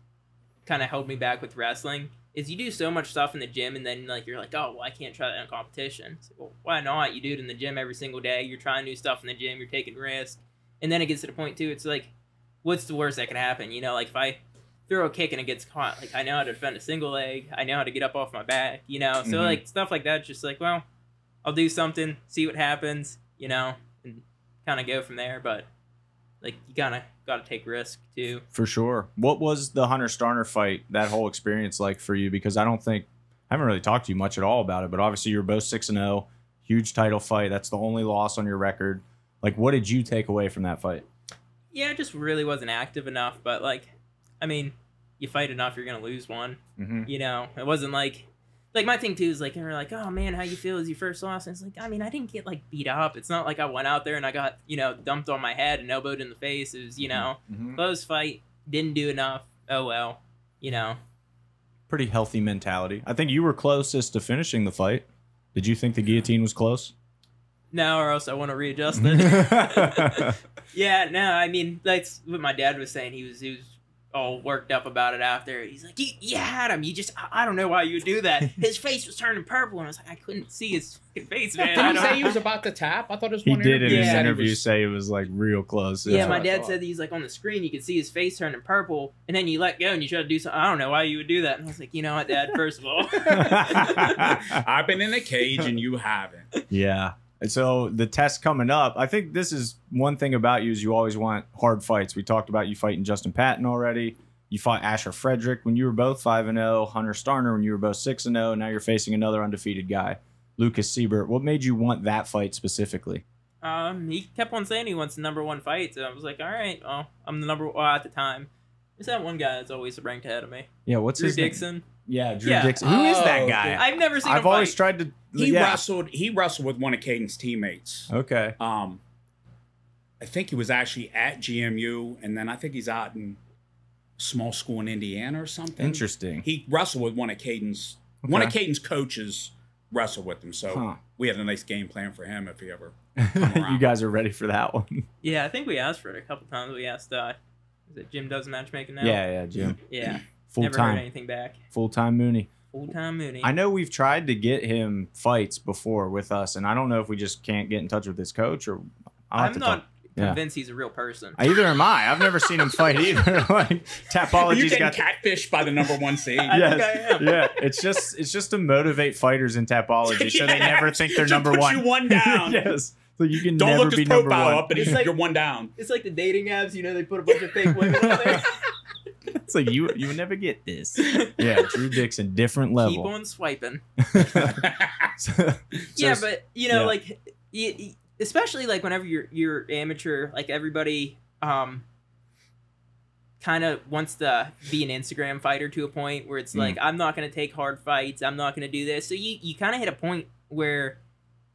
kind of held me back with wrestling. Is you do so much stuff in the gym, and then like you're like, oh, well, I can't try that in competition. It's like, well, why not? You do it in the gym every single day. You're trying new stuff in the gym. You're taking risks, and then it gets to the point too. It's like, what's the worst that can happen? You know, like if I throw a kick and it gets caught, like I know how to defend a single leg. I know how to get up off my back. You know, so Mhm. like stuff like that. Just like, well, I'll do something, see what happens. You know, kind of go from there. But like you kind of got to take risk too. For sure. What was the Hunter Starner fight, that whole experience like for you? Because I don't think I haven't really talked to you much at all about it, but obviously you were both six and zero, huge title fight. That's the only loss on your record. Like, what did you take away from that fight? Yeah, it just really wasn't active enough. But like, I mean, you fight enough, you're gonna lose one. Mm-hmm. You know, it wasn't like. Like my thing too is like, and we're like, oh man, how you feel as your first loss? And it's like, I mean, I didn't get like beat up. It's not like I went out there and I got you know dumped on my head and elbowed in the face. It was you know Mm-hmm. close fight, didn't do enough. Oh well, you know. Pretty healthy mentality. I think you were closest to finishing the fight. Did you think the guillotine was close? No, or else I want to readjust it. Yeah, no, I mean that's what my dad was saying. He was he was all worked up about it after. He's like, "You, you had him. You just I, I don't know why you would do that." His face was turning purple, and I was like, I couldn't see his fucking face, man. I Did he don't- say he was about to tap? I thought it was he one did in his Yeah. said he interview was- say it was like real close. yeah, That's my dad thought. said he's like on the screen, you could see his face turning purple, and then you let go and you try to do something. I don't know why you would do that. And I was like, you know what, Dad? First of all, I've been in a cage and you haven't. Yeah. And so the test coming up, I think this is one thing about you is you always want hard fights. We talked about you fighting Justin Patton already. You fought Asher Frederick when you were both 5 and 0, Hunter Starner when you were both 6 and 0. Now you're facing another undefeated guy, Lucas Seibert. What made you want that fight specifically? um, he kept on saying he wants the number one fight, so I was like, all right, well, I'm the number well, at the time. There's that one guy that's always ranked ahead of me, Yeah, what's Drew his name? Dixon. Yeah, Drew Yeah. Dixon. Who is that Oh, guy? I've never seen. Him. I've him always fight. tried to He yeah. wrestled. He wrestled with one of Caden's teammates. Okay. Um, I think he was actually at GMU, and then I think he's out in small school in Indiana or something. Interesting. He wrestled with one of Caden's one of Caden's coaches wrestled with him, so Huh. we had a nice game plan for him if he ever. you guys are ready for that one. Yeah, I think we asked for it a couple times. We asked, uh, is it Jim does matchmaking now? Yeah, yeah, Jim. Yeah. Full Never heard time. anything back. Full time Mooney. Full time Mooney. I know we've tried to get him fights before with us, and I don't know if we just can't get in touch with his coach or. I'll I'm not talk- yeah. convinced he's a real person. Uh, either am I. I've never seen him fight either. like you Tapology's getting got. catfished by the number one seed. I yes, think I am. yeah. It's just it's just to motivate fighters in Tapology, so they never think they're To number put one. you one down. yes, so you can Don't never look be his number profile one. up, but he's It's like- you're one down. It's like the dating apps, you know, they put a bunch of fake women on there. It's like you you would never get this. Yeah, Drew Dixon, different level. Keep on swiping. So- yeah, so- but you know, yeah. like, y y- especially like whenever you're you're amateur, like everybody, um, kind of wants to be an Instagram fighter to a point where Mm. it's like, I'm not gonna take hard fights. I'm not gonna do this. So you you kind of hit a point where,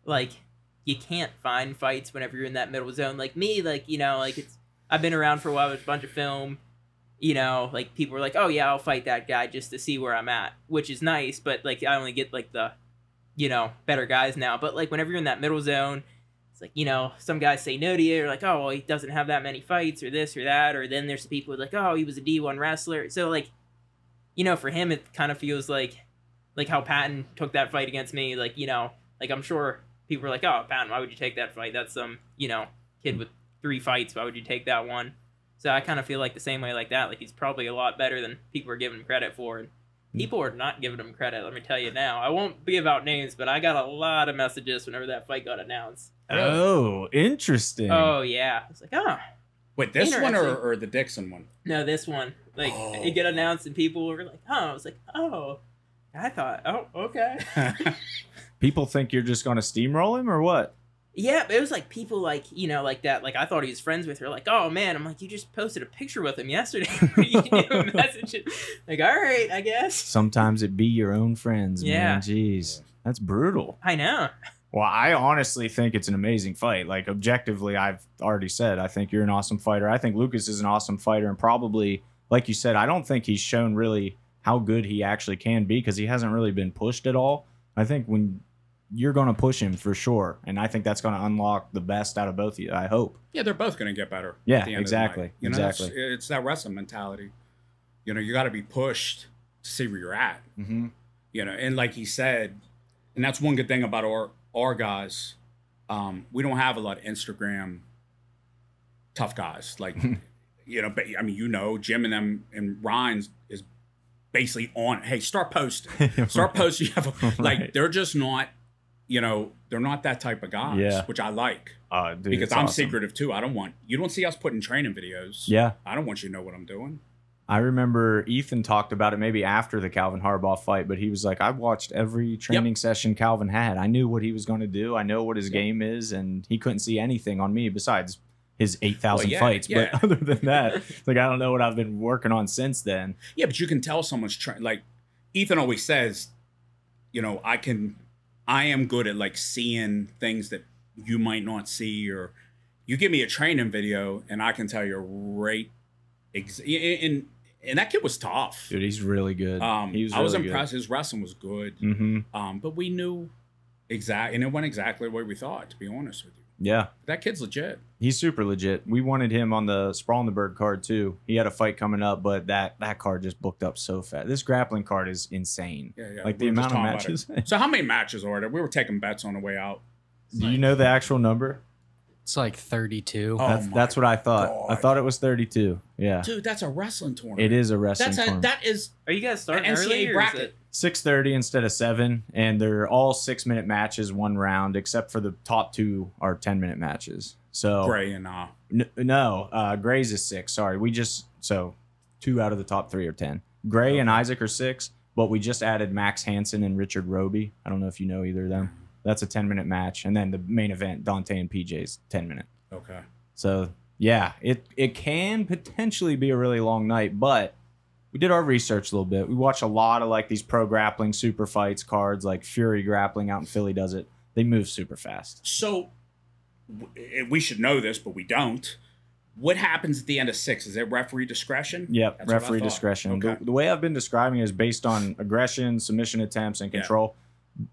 like, you can't find fights whenever you're in that middle zone. Like me, like you know, like it's I've been around for a while. There's a bunch of film. You know, like people were like, "Oh yeah, I'll fight that guy just to see where I'm at," which is nice. But like, I only get like the you know, better guys now. But like whenever you're in that middle zone, it's like, you know, some guys say no to you, or like, oh, well, he doesn't have that many fights, or this or that, or then there's people like, oh, he was a D1 wrestler. So like, you know, for him, it kind of feels like, like how Patton took that fight against me. Like, you know, like I'm sure people were like, oh, Patton, why would you take that fight? That's some, you know, kid with three fights. Why would you take that one? So I kind of feel like the same way like that. Like he's probably a lot better than people are giving him credit for. And hmm. people are not giving him credit. Let me tell you now. I won't give out names, but I got a lot of messages whenever that fight got announced. oh, interesting. Oh yeah, I was like, oh Wait, this one or, or the Dixon one? no, this one. Like Oh. it get announced and people were like, oh, I was like, oh. I thought, oh, okay. People think you're just gonna steamroll him or what? Yeah, but it was like people like you know like that. Like I thought he was friends with her. Like, oh man, I'm like, you just posted a picture with him yesterday. you can give him. Like, all right, I guess. Sometimes it be your own friends, Yeah. man. Jeez, that's brutal. I know. Well, I honestly think it's an amazing fight. Like objectively, I've already said I think you're an awesome fighter. I think Lucas is an awesome fighter, and probably, like you said, I don't think he's shown really how good he actually can be because he hasn't really been pushed at all. I think when you're going to push him for sure, and I think that's going to unlock the best out of both of you. I hope. yeah, they're both going to get better. Yeah, at the end of the exactly. You know, exactly. it's that wrestling mentality. You know, you got to be pushed to see where you're at. Mm-hmm. You know, and like he said, and that's one good thing about our our guys. Um, we don't have a lot of Instagram tough guys. Like, you know, but I mean, you know, Jim and them and Ryan's is basically on. Hey, start posting. Start posting. You have a, like Right. they're just not. You know, they're not that type of guys, Yeah. which I like Uh, dude, because I'm awesome. secretive too. I don't want you don't see us putting training videos. Yeah, I don't want you to know what I'm doing. I remember Ethan talked about it maybe after the Calvin Harbaugh fight, but he was like, I watched every training session Calvin had. I knew what he was going to do. I know what his Yep. game is, and he couldn't see anything on me besides his 8,000 Well, yeah, fights. yeah. But other than that, like, I don't know what I've been working on since then. Yeah, but you can tell someone's trying. Like Ethan always says, you know, I can, I am good at like seeing things that you might not see, or you give me a training video and I can tell you right. Ex- and and that kid was tough. Dude, he's really good. Um, he was I was really impressed. His wrestling was good. hmm Um, but we knew exactly, and it went exactly the way we thought. To be honest with you, Yeah. that kid's legit. He's super legit. We wanted him on the Brawl in the Burgh card too. He had a fight coming up, but that that card just booked up so fast. This grappling card is insane. Yeah, yeah. Like we the amount of talking about it. matches. So how many matches are there? We were taking bets on the way out. Do you know the actual number? It's like 32. Oh that's my that's what I thought. I thought it was 32. Yeah. Dude, that's a wrestling tournament. It is a wrestling That's a, tournament. that is Are you guys starting An NCAA early? Or is bracket. It? 6:30 instead of 7 and they're all 6-minute matches one round except for the top 2 are 10-minute matches. So Gray and uh N- no, uh Gray's is 6. Sorry. We just so 2 out of the top 3 are 10. Gray and Isaac are 6, but we just added Max Hansen and Richard Roby. I don't know if you know either of them. That's a 10-minute match and then the main event Dante and PJ's 10 minute. okay. So yeah, it it can potentially be a really long night, but we did our research a little bit. We watch a lot of like these pro grappling super fights cards, like Fury Grappling out in Philly does it. They move super fast. So we should know this, but we don't. What happens at the end of six? Is it referee discretion? Yep, That's referee discretion. The, Okay. the way I've been describing it is based on aggression, submission attempts, and Yeah. control.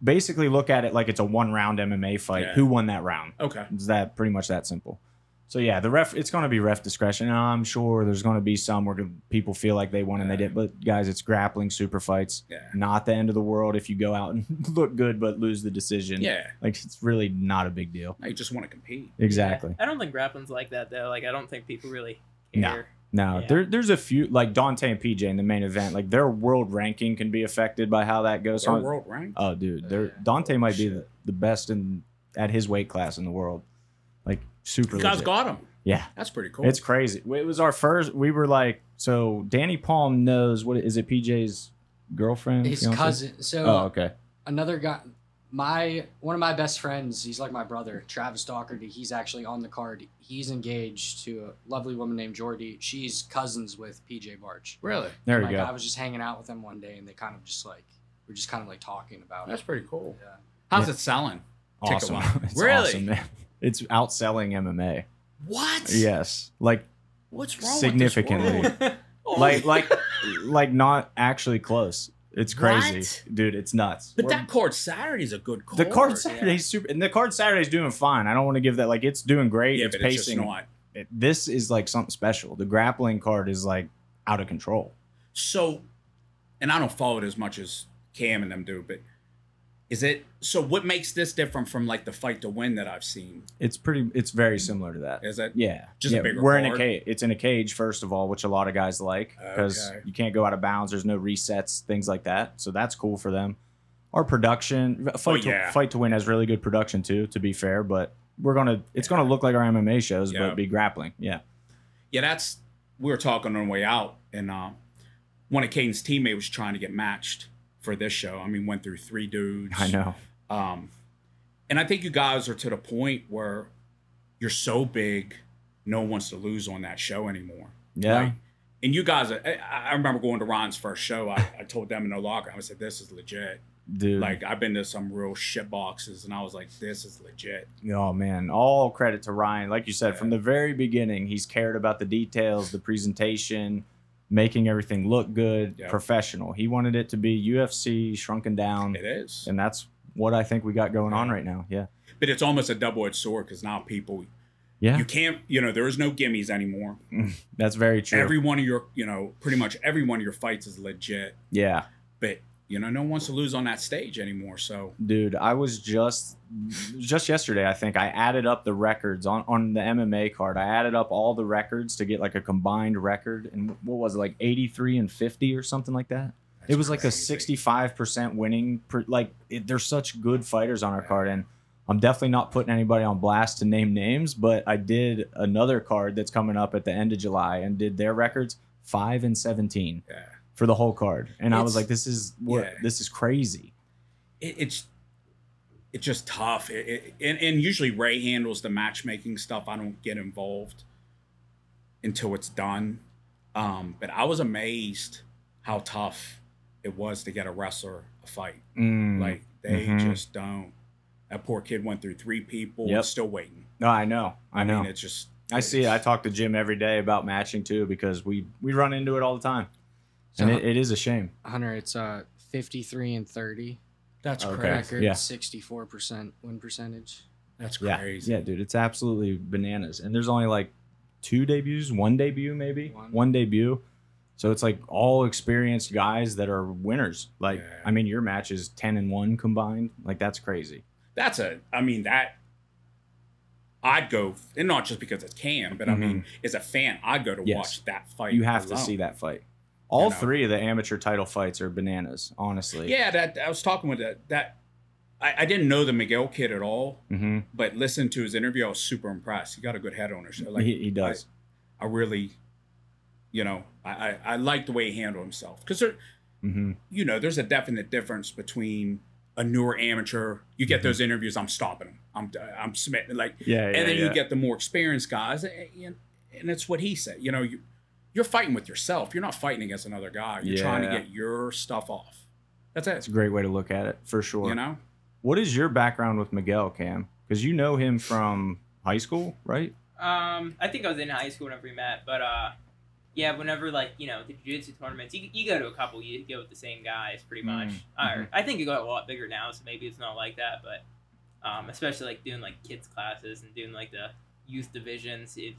Basically, look at it like it's a one round MMA fight. Yeah. Who won that round? Okay. It's that pretty much that simple. So yeah, the ref it's going to be ref discretion. And I'm sure there's going to be some where people feel like they won and they didn't. But guys, it's grappling super fights. Yeah. Not the end of the world if you go out and look good but lose the decision. Yeah. Like it's really not a big deal. I just want to compete. Exactly. Yeah. I don't think grappling's like that though. Like I don't think people really No. care. No, Yeah. there, there's a few like Dante and PJ in the main event. Like their world ranking can be affected by how that goes. They're on. world ranked. Oh, dude, they're, Dante might be the, the best in at his weight class in the world. Like super. you guys legit. got him. Yeah, That's pretty cool. it's crazy. It was our first. We were like, so Danny Palm knows what is it? PJ's girlfriend, His fiance? cousin. So Oh, okay. another guy, my one of my best friends. He's like my brother, Travis Doherty. He's actually on the card. He's engaged to a lovely woman named Jordy. She's cousins with PJ Barch. really. There we like, go. I was just hanging out with them one day, and they kind of just like we're just kind of like talking about That's it. pretty cool. Yeah. How's Yeah. it selling? Awesome. Ticket-wise. It's Really? awesome, man. It's outselling MMA. What? Yes, like What's wrong Significantly. With this world? Oh, like like like not actually close. It's crazy, What? dude. It's nuts. But We're- that card Saturday's a good card. the card Saturday's super, and the card Saturday's doing fine. I don't want to give that like it's doing great. Yeah, it's but it's just pacing. not. It- this is like something special. The grappling card is like out of control. So, and I don't follow it as much as Cam and them do, but is it so? What makes this different from like the fight to win that I've seen? It's pretty. It's very similar to that. Is it? Yeah, Just a yeah. bigger We're in a cage. It's in a cage first of all, which a lot of guys like because Okay. you can't go out of bounds. There's no resets, things like that. So that's cool for them. Our production, fight, Oh, yeah. to, fight to win has really good production too. To be fair, but we're gonna. It's gonna look like our MMA shows, Yeah. but be grappling. Yeah. Yeah, that's we were talking on the way out, and uh, one of Caden's teammates was trying to get matched for this show. I mean, went through three dudes. I know. Um, and I think you guys are to the point where you're so big, no one wants to lose on that show anymore. Yeah. Like, and you guys, are, I, I remember going to Ron's first show. I, I told them in the locker, I said, "This is legit." Dude. Like I've been to some real shit boxes, and I was like, "This is legit." Oh man, all credit to Ryan. Like you said, Yeah. from the very beginning, he's cared about the details, the presentation, making everything look good, Yeah. professional. He wanted it to be UFC shrunken down, It is, and that's what I think we got going on right now. Yeah. but it's almost a double-edged sword because now people, Yeah. you can't, you know, there is no gimmies anymore. Mm, that's very true. Every one of your, you know, pretty much every one of your fights is legit, yeah. but you know, no one wants to lose on that stage anymore. So Dude, I was just just yesterday, I think I added up the records on on the MMA card. I added up all the records to get like a combined record and what was it like 83 and 50 or something like that? it was like a 65% winning per, like it, there's such good fighters on our card and i'm definitely not putting anybody on blast to name names but i did another card that's coming up at the end of july and did their records 5 and 17 yeah. For the whole card and i was like this is what yeah. this is crazy it, it's it's just tough. It, it, and, and usually Ray handles the matchmaking stuff. I don't get involved until it's done. Um, but I was amazed how tough it was to get a wrestler a fight. Mm. Like they Mhm. just don't. That poor kid went through three people. Yep. Still waiting. no i know i know mean, it's just. I see it. I talk to Jim every day about matching too because we we run into it all the time, So and it, it is a shame. Hunter, it's uh 53 and 30 That's Okay. crazy. record, yeah. 64% win percentage. That's crazy. yeah, dude, it's absolutely bananas. And there's only like two debuts, one debut maybe, One. one, debut. So it's like all experienced guys that are winners. Like, Yeah. I mean, your match is ten and one combined. Like that's crazy. That's a. I mean that. I'd go, and not just because it's Cam, but I mean, as a fan, I'd go to Mm-hmm. Yes. watch that fight. You have to see that fight. All know. three of the amateur title fights are bananas. Honestly. Yeah, that I was talking with that. That I, I didn't know the Miguel kid at all, hmm but listening to his interview, I was super impressed. He got a good head on his show. Like he, he does. I, I really, you know, I I, I like the way he handled himself because there, hmm you know, there's a definite difference between a newer amateur. You get those interviews, I'm stopping him. I'm I'm submitting like, Yeah, Mm-hmm. yeah. and then yeah. you get the more experienced guys, and, and it's what he said. You know, you you're fighting with yourself. You're not fighting against another guy. You're trying to get your stuff off. That's it. It's a great way to look at it for sure. You know. What is your background with Miguel, Cam? Because you know him from high school, right? Um, I think I was in high school whenever we met, but uh, yeah, whenever like you know the jiu-jitsu tournaments, you, you go to a couple, you go with the same guys pretty much. Mm, Or I think it got a lot bigger now, so maybe it's not like that, but um, especially like doing like kids classes and doing like the youth divisions. It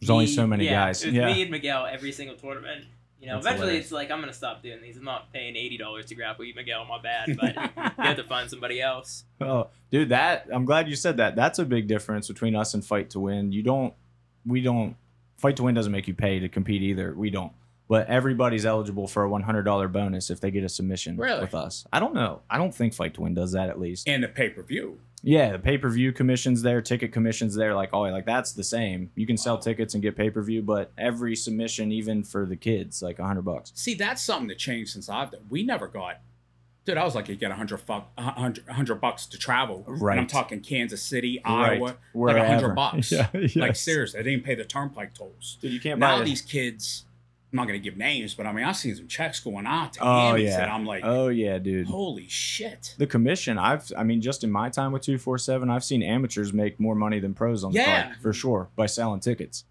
was There's only so many yeah, guys. It was Yeah. me and Miguel every single tournament. You know, That's eventually hilarious. it's like I'm gonna stop doing these. I'm not paying eighty dollars to grapple you, Miguel. My bad, but you have to find somebody else. Oh, dude, that I'm glad you said that. That's a big difference between us and fight to win. You don't, we don't, fight to win doesn't make you pay to compete either. We don't. But everybody's eligible for a $100 bonus if they get a submission Really? with us. I don't know. I don't think fight to win does that at least. And the pay per view. Yeah, the pay per view commissions there, ticket commissions there, like oh, like that's the same. You can sell tickets and get pay per view, but every submission, even for the kids, like a hundred bucks. See, that's something that changed since I've done. We never got. Dude, I was like, you get a hundred fuck, a hundred, a hundred bucks to travel. Right. And I'm talking Kansas City, Right. Iowa, like a hundred bucks. Yeah, Like seriously, they didn't pay the turnpike tolls. Dude, you can't Now buy these kids, I'm not gonna give names, but I mean, I've seen some checks going out to Oh yeah. and I'm like, oh yeah, dude. holy shit. The commission, I've, I mean, just in my time with two four seven, I've seen amateurs make more money than pros on the Yeah. card for sure by selling tickets.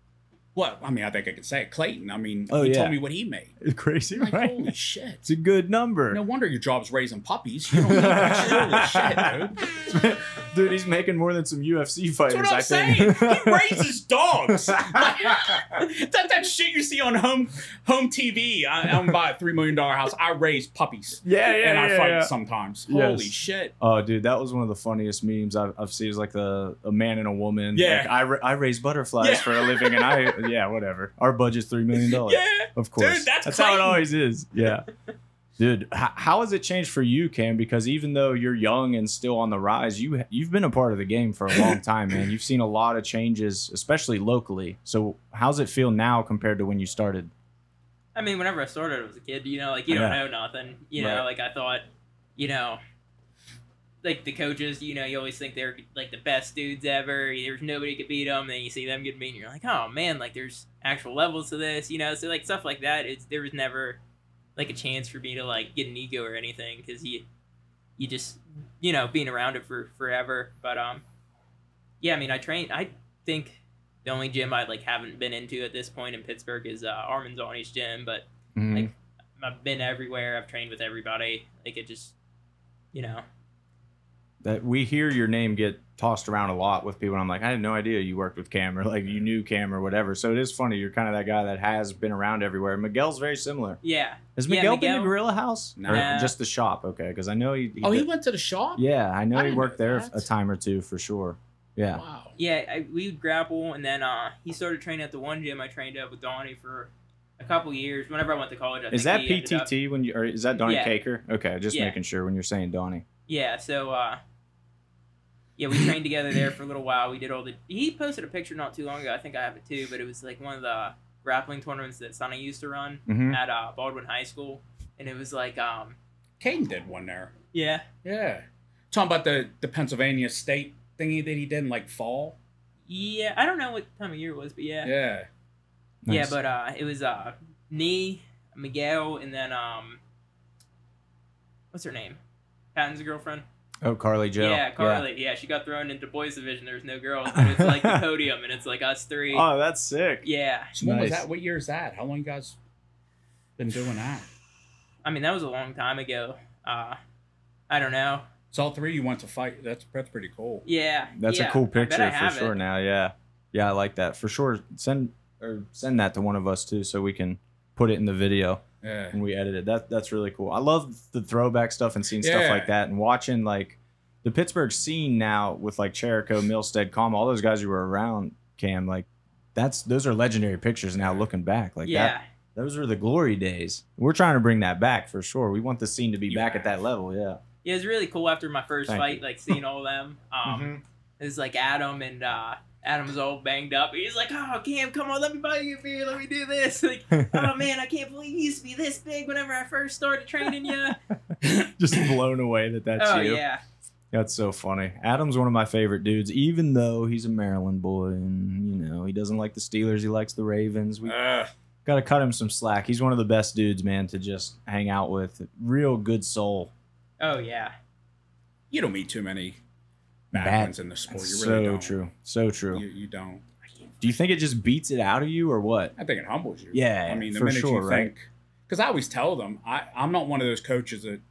Well, I mean, I think I could say it. Clayton. I mean, Oh, he yeah. told me what he made. It's crazy, like, right? holy shit. It's a good number. No wonder your job's raising puppies. You don't need that shit. Holy shit, dude. dude, he's making more than some UFC fighters. That's what I'm I saying. think. he raises dogs. that, that shit you see on home home TV. I, I'm buy a three million dollar house. I raise puppies. yeah, yeah, and I yeah, fight yeah. sometimes. Yes. Holy shit. Oh, dude, that was one of the funniest memes I've, I've seen. It's like the a man and a woman. Yeah. Like, I, ra- I raise butterflies Yeah. for a living, and I yeah, whatever. Our budget's three million dollars. Yeah. of course. Dude, that's how it always is. Yeah. Dude, h- how has it changed for you, Cam? Because even though you're young and still on the rise, you you've been a part of the game for a long time, man. You've seen a lot of changes, especially locally. So, how's it feel now compared to when you started? I mean, whenever I started, I was a kid. You know, like you don't Yeah. know nothing. You know, Right. like I thought, you know, like the coaches. You know, you always think they're like the best dudes ever. There's nobody could beat them. Then you see them get beat, and you're like, oh man, like there's actual levels to this. You know, so like stuff like that. It's there was never like a chance for me to like get an ego or anything because you you just you know being around it for forever. But um, yeah, I mean, I train. I think the only gym I like haven't been into at this point in Pittsburgh is uh, Armin's Arnie's gym, but Mhm. Like- I've been everywhere. I've trained with everybody. Like it just, you know. That we hear your name get tossed around a lot with people. And I'm like, I had no idea you worked with Cam or like you knew Cam or whatever. So it is funny. You're kind of that guy that has been around everywhere. Miguel's very similar. Yeah. Has Yeah, Miguel, been to Gorilla House? Or Nah. just the shop? Okay, because I know he. Oh, he went to the shop? Yeah, I know I he worked know there that. a time or two for sure. Yeah. Wow. Yeah, I, we would grapple, and then uh, he started training at the one gym I trained at with Donnie for a couple years. Whenever I went to college, I Is think that he ended up- PTT when you or is that Donnie Yeah. Caker? Okay, just Yeah. making sure when you're saying Donnie. Yeah, so uh, yeah, we trained together there for a little while. We did all the. He posted a picture not too long ago. I think I have it too, but it was like one of the grappling tournaments that Sonny used to run hmm at uh, Baldwin High School, and it was like, um, Caden did one there. yeah, Yeah. Talking about the, the Pennsylvania State thingy that he did in like fall. yeah. I don't know what time of year it was, but yeah, Yeah. yeah. But uh, it was uh, me, Miguel, and then um, what's her name? Patton's girlfriend. Oh, Carly Joe. Yeah, Carly. Yeah. she got thrown into boys division. There's no girls, but it's like the podium, and it's like us three. Oh, that's sick. yeah, So when was that? What year is that? How long you guys been doing that? I mean that was a long time ago. Uh, I don't know. So all three you went to fight. That's that's pretty cool. Yeah, That's yeah, a cool picture I for sure. it. Now, yeah, yeah, I like that for sure. Send or send that to one of us too, so we can put it in the video Yeah. when we edited. That that's really cool. I love the throwback stuff and seeing stuff like that and watching like the Pittsburgh scene now with like Cherico, Milstead, Calm, all those guys who were around Cam. Like that's those are legendary pictures now looking back. Like yeah, that those were the glory days. We're trying to bring that back for sure. We want the scene to be You back at that level. Yeah. yeah. It was really cool after my first Thank fight, you. like seeing all of them. Um, Mhm. it was like Adam and uh, Adam's all banged up. He's like, "Oh, Cam, come on, let me buy you a beer. Let me do this." Like, oh man, I can't believe you used to be this big whenever I first started training you. Just blown away that that's oh you. yeah, That's so funny. Adam's one of my favorite dudes, even though he's a Maryland boy and you know he doesn't like the Steelers. He likes the Ravens. We Uh, got to cut him some slack. He's one of the best dudes, man, to just hang out with. Real good soul. oh yeah. you don't meet too many bad, Bad- in the sport. You so don't. true. So true. You, you don't. Do you think it just beats it out of you or what? I think it humbles you. Yeah, I mean, the for minute sure, you right? think, because I always tell them, I, I'm not one of those coaches that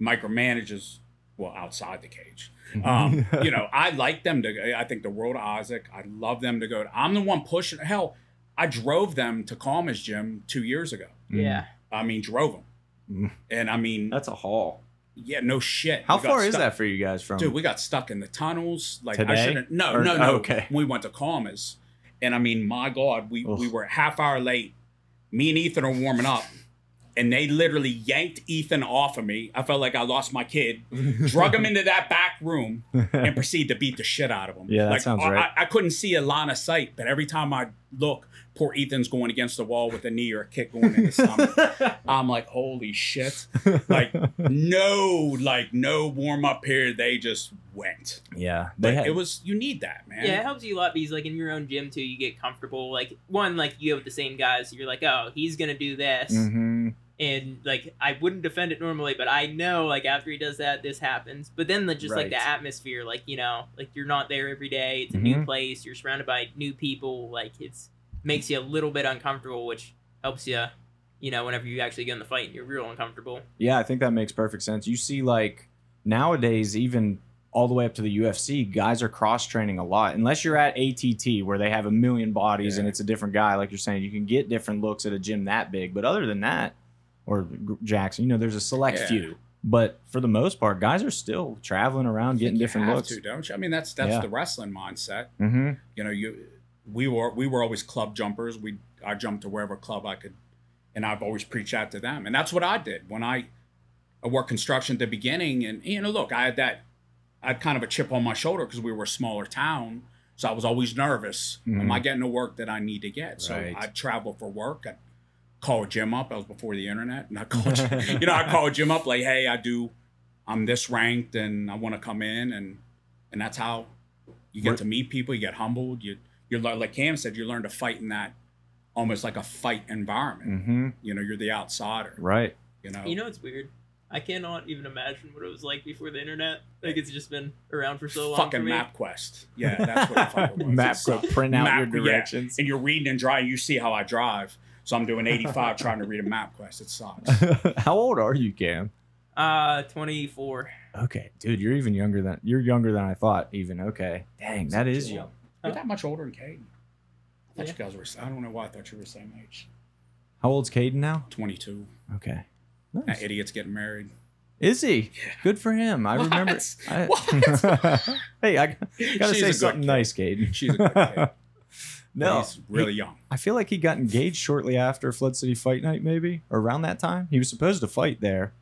micromanages well outside the cage. Um, you know, I like them to. I think the world of Isaac. I love them to go. I'm the one pushing. Hell, I drove them to Kalma's gym two years ago. Yeah. I mean, drove them, Mm. and I mean, That's a haul. Yeah, no shit. How far is that for you guys from? Dude, we got stuck in the tunnels. Like I shouldn't. No, Or- no, no. okay. We went to Kalma's, and I mean, my God, we we were a half hour late. Me and Ethan are warming up, and they literally yanked Ethan off of me. I felt like I lost my kid. drug him into that back room and proceed to beat the shit out of him. Yeah, that sounds I, right. I, I couldn't see a line of sight, but every time I look, poor Ethan's going against the wall with a knee or a kick going in his stomach. I'm like, holy shit! Like no, like no warm up period. They just went. yeah, they But had, it was you need that man. Yeah, it helps you a lot because like in your own gym too, you get comfortable. Like one, like you have the same guys. You're like, oh, he's gonna do this, Mhm. and like I wouldn't defend it normally, but I know like after he does that, this happens. But then the just like the atmosphere, like you know, like you're not there every day. It's a new Mhm. place. You're surrounded by new people. Like it's makes you a little bit uncomfortable, which helps you. You know, whenever you actually get in the fight, you're real uncomfortable. Yeah, I think that makes perfect sense. You see, like nowadays, even all the way up to the UFC, guys are cross training a lot. Unless you're at ATT where they have a million bodies and it's a different guy, like you're saying, you can get different looks at a gym that big. But other than that, or Jackson, you know, there's a select Yeah. few. But for the most part, guys are still traveling around getting You different have looks. to, don't you? I mean, that's that's Yeah. the wrestling mindset. Mm-hmm. You know, you we were we were always club jumpers. We I jumped to wherever club I could, and I've always preached that to them. And that's what I did when I, I worked construction at the beginning. And you know, look, I had that, I had kind of a chip on my shoulder because we were a smaller town, so I was always nervous. Am Mhm. I getting the work that I need to get? So Right. I'd travel for work. I'd call a gym up. That was before the internet, and I called, you know, I call a gym up like, hey, I do, I'm this ranked, and I want to come in, and and that's how you get to meet people. You get humbled. You you learn, like Cam said, you learn to fight in that almost like a fight environment. Mm-hmm. You know, you're the outsider. Right. You know, You know, it's weird. I cannot even imagine what it was like before the internet. Like it's just been around for so long. fucking for me. MapQuest. Yeah, that's what it fucking was. Map It's, uh, print out map- your yeah. directions. and you're reading and driving. You see how I drive. So I'm doing 85 trying to read a MapQuest. It sucks. How old are you, Cam? Uh, 24. Okay, dude, you're even younger than you're younger than I thought. Even okay, dang, that is young. You're uh-huh. that much older than Caden. I thought Yeah. you guys were. I don't know why I thought you were the same age. How old's Caden now? 22. Okay, That idiot's getting married. Is he? Good for him. I What? remember. I, What? hey, I gotta She's say something kid. nice, Caden. She's a good kid. no, He's really young. I feel like he got engaged shortly after Flood City Fight Night, maybe around that time. He was supposed to fight there,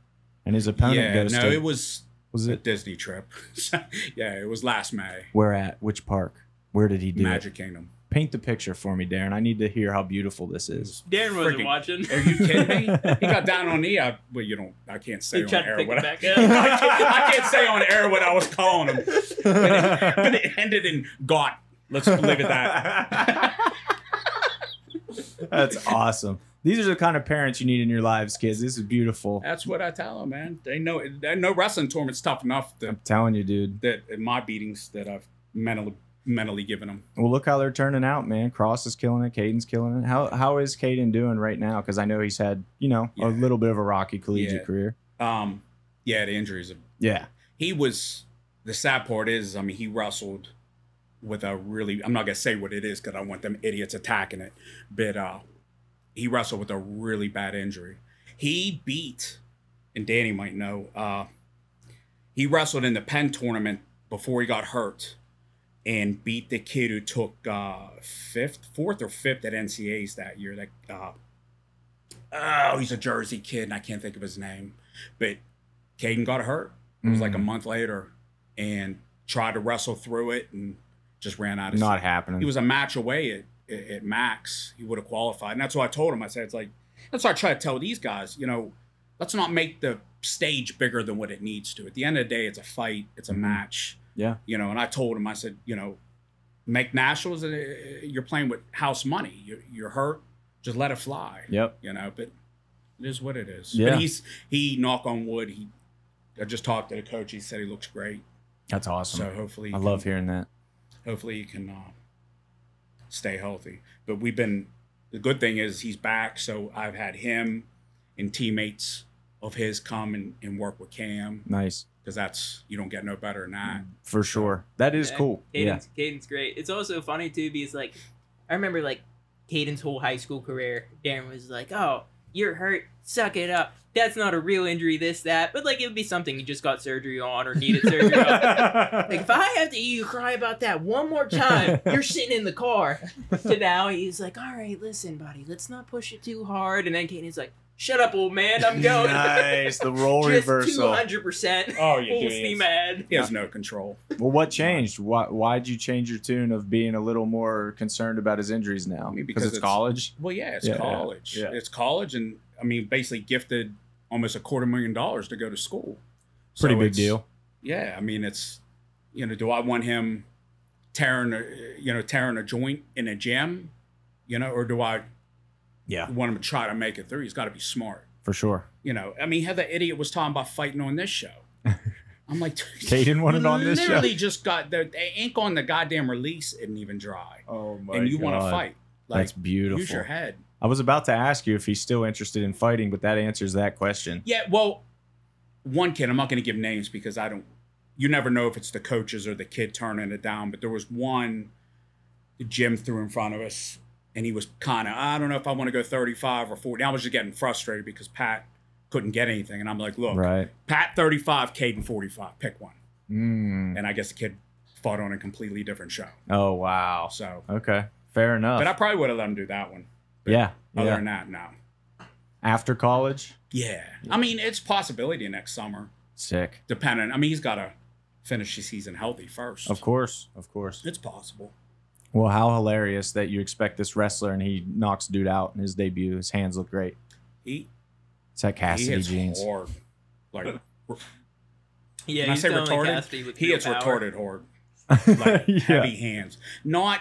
and his opponent Yeah, goes no, to. it was was a it Disney trip. yeah, it was last May. where at? Which park? Where did he do Magic it? Kingdom. Paint the picture for me, Darren. I need to hear how beautiful this is. Darren wasn't Freaking- watching. Are you kidding me? He got down on knee. I, well, you don't. I can't say He on tried to air pick what I, back I, can't, I can't say on air what I was calling him. But it, but it ended in got. Let's leave it that. That's awesome. These are the kind of parents you need in your lives, kids. This is beautiful. That's what I tell them, man. They know. They know wrestling tournament's tough enough that I'm telling you, dude. that in my beatings that I've mentally mentally giving them. Well, look how they're turning out, man. Cross is killing it. Caden's killing it. How how is Caden doing right now? Because I know he's had you know Yeah. a little bit of a rocky collegiate Yeah. career. Um, yeah, the injuries. Yeah. he was. The sad part is, I mean, he wrestled with a really. I'm not gonna say what it is because I want them idiots attacking it, but uh, he wrestled with a really bad injury. He beat, and Danny might know. Uh, he wrestled in the Penn tournament before he got hurt, and beat the kid who took uh, fifth, fourth or fifth at NCAA's that year. That uh, oh, he's a Jersey kid, and I can't think of his name, but Caden got hurt. It was like a Mm. month later, and tried to wrestle through it, and just ran out of. Not happening. He was a match away at, at, max. He would have qualified, and that's what I told him. I said, "It's like that's what I try to tell these guys. You know, let's not make the stage bigger than what it needs to. At the end of the day, it's a fight. It's a Mhm. match. Yeah. You know, and I told him, I said, you know, make nationals. uh, You're playing with house money. You're, you're hurt. Just let it fly. Yep. You know, but it is what it is. Yeah. But he's he knock on wood. He I just talked to the coach. He said he looks great. That's awesome. So hopefully, I can- love hearing that. hopefully he can uh, stay healthy. But we've been the good thing is he's back, so I've had him and teammates of his come and, and work with Cam Nice. Because that's you don't get no better than that. Mm, for sure. That is Yeah, cool. Yeah. Caden's, Caden's great. It's also funny too because like I remember like Caden's whole high school career. Darren was like, "Oh, you're hurt. Suck it up. That's not a real injury. This that." But like it would be something you just got surgery on or needed surgery on. Like if I have to hear you cry about that one more time, you're sitting in the car. To now he's like, "All right, listen, buddy, let's not push it too hard." And then Caden's like, "Shut up, old man. I'm going." nice. The role just two reversal. hundred percent. Oh, you Full do. steam ahead. He has no control. Well, what changed? Why why'd you change your tune of being a little more concerned about his injuries now? I mean, because because it's, it's- college. Well, yeah, it's Yeah, yeah, college. yeah. It's college, and I mean, basically gifted almost a quarter million dollars to go to school. Pretty So big deal. Yeah, I mean, it's you know, do I want him tearing, a, you know, tearing a joint in a gym, you know, or do I Yeah, want him to try to make it through? He's got to be smart. for sure. You know, I mean, how the idiot was talking about fighting on this show. I'm like, Caden wanted you on this show? Literally just got the, the ink on the goddamn release isn't even dry, Oh my god. and you want to fight. Like, That's beautiful. use your head. I was about to ask you if he's still interested in fighting, but that answers that question. Yeah, well, one kid, I'm not going to give names because I don't, you never know if it's the coaches or the kid turning it down, but there was one the gym threw in front of us, and he was kind of, I don't know if I want to go 35 or 40. I was just getting frustrated because Pat couldn't get anything. And I'm like, look, Right. Pat 35, Caden 45, pick one. Mm. And I guess the kid fought on a completely different show. Oh wow. So, Okay. Fair enough. but I probably would have let him do that one. but yeah. Other yeah. than that, no. After college. Yeah. I mean, it's possibility next summer, Sick. depending. I mean, he's got to finish the season healthy first. Of course. Of course. It's possible. Well, how hilarious that you expect this wrestler and he knocks dude out in his debut. His hands look great. He It's that he Cassidy hits jeans. hard. Like Yeah, when I say retarded, he real hits power. retarded hard. Like Yeah. heavy hands. Not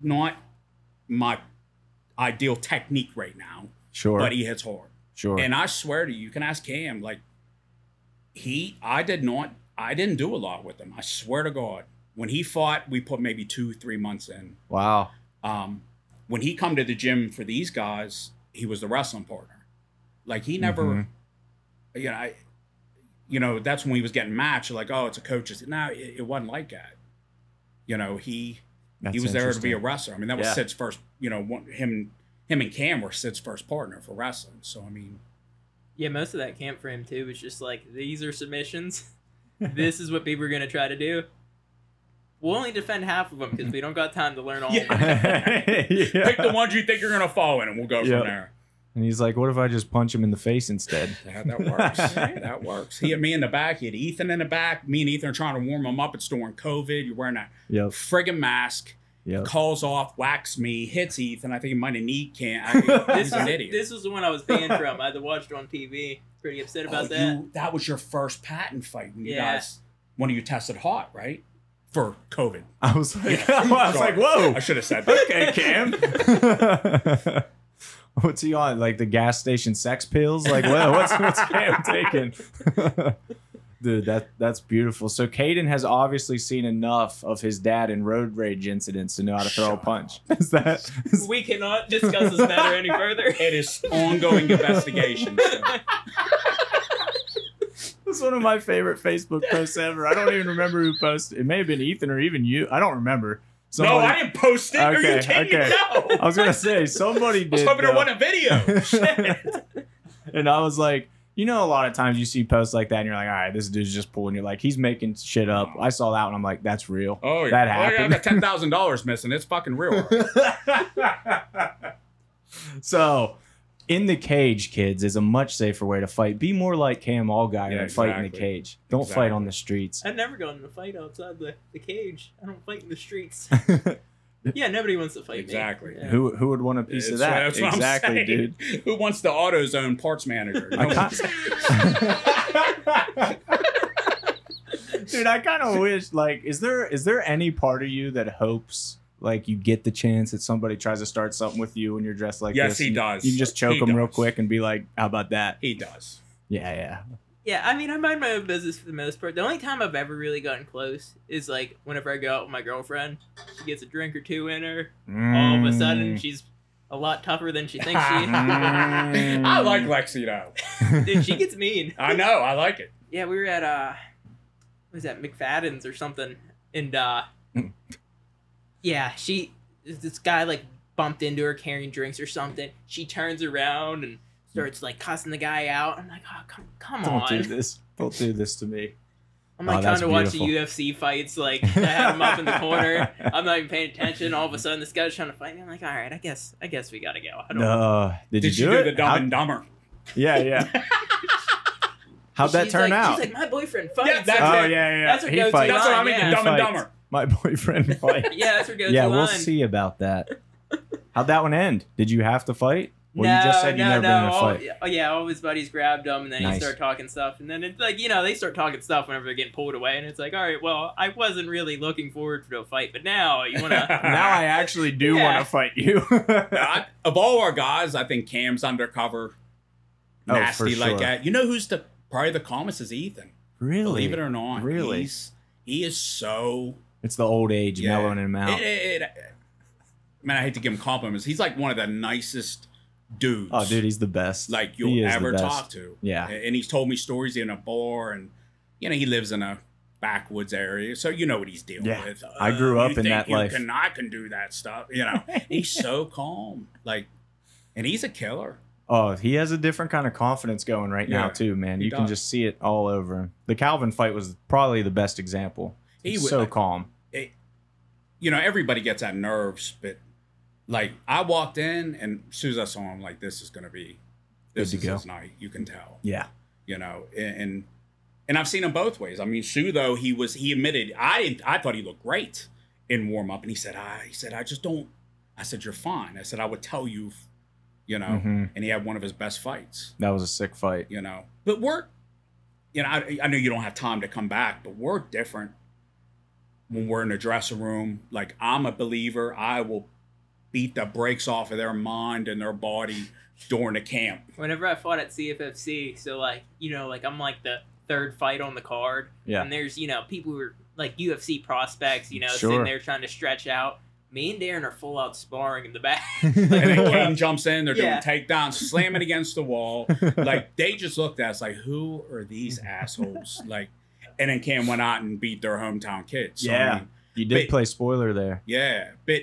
not my ideal technique right now, Sure. but he hits hard. sure. And I swear to you, you can ask Cam, like he I did not I didn't do a lot with him. I swear to God. When he fought, we put maybe two, three months in. wow. um, when he come to the gym for these guys, he was the wrestling partner. Like he never, Mhm. you know, I, you know, that's when he was getting matched. Like, oh, it's a coach's. No, it, it wasn't like that. You know, he That's he was there to be a wrestler. I mean, that was Yeah. Sid's first. You know, one, him him and Cam were Sid's first partner for wrestling. So I mean, Yeah, most of that camp for him too was just like these are submissions. this is what people are gonna try to do. We'll only defend half of them because we don't got time to learn all. Yeah. of them. Yeah. pick the ones you think you're gonna fall in, and we'll go Yeah. from there. And he's like, "What if I just punch him in the face instead?" Yeah, that works. that works. He had me in the back. He had Ethan in the back. Me and Ethan are trying to warm him up. It's during COVID. You're wearing that Yep. friggin' mask. Yep. Calls off, whacks me, hits Ethan. I think he might have knee can. I, This he's was an idiot. this was the one I was banned from. I had to watch it on TV. Pretty upset oh, about Oh, that. you- that was your first Patton fight when you guys, one of you tested hot, right? For COVID. I was like, Yeah. I was like, "Whoa." I should have said that. okay, Cam. what's he on? Like the gas station sex pills? Like what? What's what's Cam taking? Dude, that that's beautiful. So Caden has obviously seen enough of his dad in road rage incidents to know how to throw a Shut punch. Is that? Is, We cannot discuss this matter any further. It is ongoing investigation. That's one of my favorite Facebook posts ever. I don't even remember who posted. It may have been Ethan or even you. I don't remember. No, I didn't post it. Are you Okay, kidding okay. me? No. I was gonna say somebody I did. was hoping though. wasn't a video. Shit. And I was like, you know, a lot of times you see posts like that and you're like, all right, this dude's just pulling. You're like, he's making shit up. I saw that and I'm like, that's real. Oh yeah, That Oh, yeah, I happened. got ten thousand dollars missing. It's fucking real. so, in the cage, kids, is a much safer way to fight. Be more like Cam Allgeier Yeah, and fight in the cage. Don't fight on the streets. I've never gone in a fight outside the, the cage. I don't fight in the streets. yeah, nobody wants to fight Exactly. me. Yeah. who who would want a piece of that? what- that's what I'm exactly, saying. dude. Who wants the AutoZone parts manager? I No can't- Dude, I kind of wish like is there is there any part of you that hopes like you get the chance that somebody tries to start something with you and you're dressed like Yes, this? he does. You can just choke He them real quick and be like, "How about that?" He does. Yeah, yeah. Yeah, I mean, I mind my own business for the most part. The only time I've ever really gotten close is like whenever I go out with my girlfriend. She gets a drink or two in her. All of a sudden, Mm. she's a lot tougher than she thinks she is. I like Lexi though. Dude, she gets mean. I know. I like it. yeah, we were at uh, what was that McFadden's or something, and uh, Mm. yeah, she this guy like bumped into her carrying drinks or something. She turns around and starts like cussing the guy out. I'm like, oh come come on. Don't on. do this. Don't do this to me. I'm Oh, like that's trying to watch the. UFC fights. Like I had him up in the corner. I'm not even paying attention. All of a sudden, this guy's trying to fight me. I'm like, all right, I guess I guess we gotta go. I don't. No. Did, Did you you do, do it? the Dumb How- and Dumber? yeah, yeah. How'd that She's turn like- out? She's like, my boyfriend fights. Yeah, that's oh it. yeah, yeah. That's what he goes to fights. That's what I line, mean. yeah. The Dumb and. Dumber. My boyfriend fight. yeah, that's what goes yeah, we'll line. see about that. How'd that one end? Did you have to fight? Well, no, you just said you no, never no. been in a all, fight. yeah, oh, yeah, all his buddies grabbed him, and then he started talking stuff, and then it's like you know they start talking stuff whenever they're getting pulled away, and it's like, all right, well, I wasn't really looking forward to a fight, but now you wanna. Now I actually do Yeah. want to fight you. I, of all our guys, I think Cam's undercover, Oh, for nasty like sure. that. You know who's the probably the calmest is Ethan. really? Believe it or not, Really? he's, he is so. It's the old age Yeah. mellowing him out. It, it, it- man, I hate to give him compliments. He's like one of the nicest dudes. oh, dude, he's the best. like you'll ever talk to. Yeah. and he's told me stories in a bar, and you know he lives in a backwoods area, so you know what he's dealing Yeah. with. I grew Uh, up in that life. Can, I can do that stuff, you know. he's so calm, like, and he's a killer. Oh, he has a different kind of confidence going right now too, man. he You can just see it all over him. The Calvin fight was probably the best example. He He's would- so calm. You know, everybody gets that nerves, but like I walked in, and as soon as I saw him, like this is gonna be this is go. his night. You can tell. Yeah. you know and and i've seen him both ways i mean sue though he was he admitted i didn't i thought he looked great in warm up and he said i he said i just don't i said you're fine i said i would tell you you know Mhm. and he had one of his best fights That was a sick fight. you know but we're you know I, I know you don't have time to come back but we're different when we're in the dressing room like i'm a believer i will beat the brakes off of their mind and their body during the camp Whenever I fought at CFFC, so like you know, like I'm like the third fight on the card, Yeah. and there's you know people who are like UFC prospects, you know, Sure. sitting there trying to stretch out. Me and Darren are full out sparring in the back. and then King jumps in. They're Yeah. doing takedowns, slamming against the wall. Like they just looked at us like, who are these assholes? Like, and then Cam went out and beat their hometown kids. So, I Yeah. mean, you did But- play spoiler there. yeah. But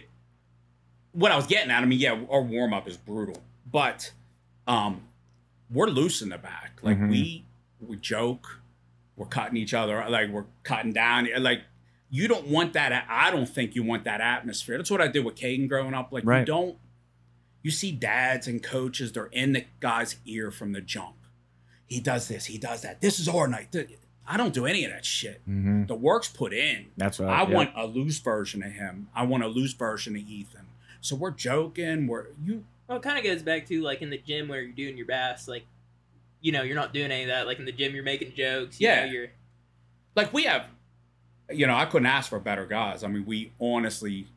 what I was getting at, I mean, yeah, our warm up is brutal, but um, we're loose in the back. Like Mhm. we we joke, we're cutting each other, like we're cutting down. Like you don't want that. I don't think you want that atmosphere. That's what I did with Caden growing up. Like you don't. You see dads and coaches, they're in the guy's ear from the jump. He does this, he does that. This is our night. I don't do any of that shit. hmm The work's put in. That's right. I yeah. want a loose version of him. I want a loose version of Ethan. So we're joking. We're you. Well, it kind of goes back to like in the gym where you're doing your best, like you know, you're not doing any of that. Like in the gym, you're making jokes. You Yeah. know, you're Like we have. You know, I couldn't ask for better guys. I mean, we honestly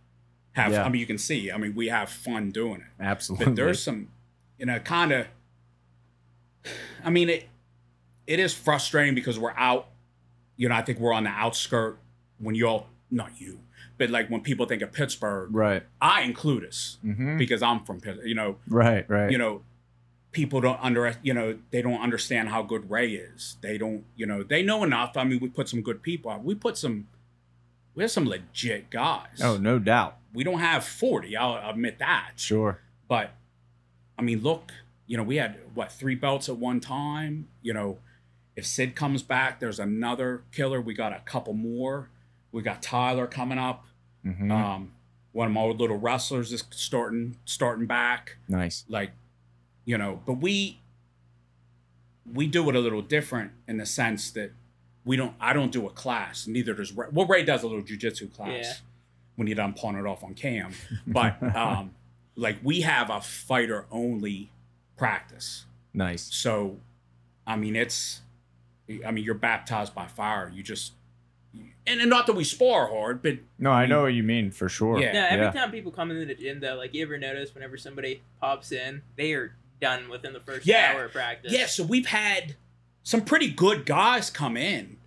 have. Yeah. I mean, you can see. I mean, we have fun doing it. Absolutely. But there's some, you know, kind of. I mean, it. It is frustrating because we're out. You know, I think we're on the outskirt when you all, not you, but like when people think of Pittsburgh, right. I include us hmm because I'm from Pittsburgh. You know, Right. Right. you know, people don't under you know they don't understand how good Ray is. They don't you know they know enough. I mean, we put some good people out. We put some. We have some legit guys. oh, no doubt. We don't have forty. I'll admit that. Sure. But I mean, look, you know, we had what three belts at one time. You know, if Sid comes back, there's another killer. We got a couple more. We got Tyler coming up. hmm Um, one of my old little wrestlers is starting starting back nice. like you know but we we do it a little different in the sense that we don't i don't do a class neither does ray well ray does a little jujitsu class Yeah. when he done pawn it off on cam but um like we have a fighter only practice Nice. so i mean it's i mean you're baptized by fire you just and, and not that we spar hard but No, I know what you mean for sure. Yeah. Yeah, every Yeah. time people come into the gym though, like you ever notice whenever somebody pops in, they are done within the first Yeah. hour of practice. Yeah, so we've had some pretty good guys come in,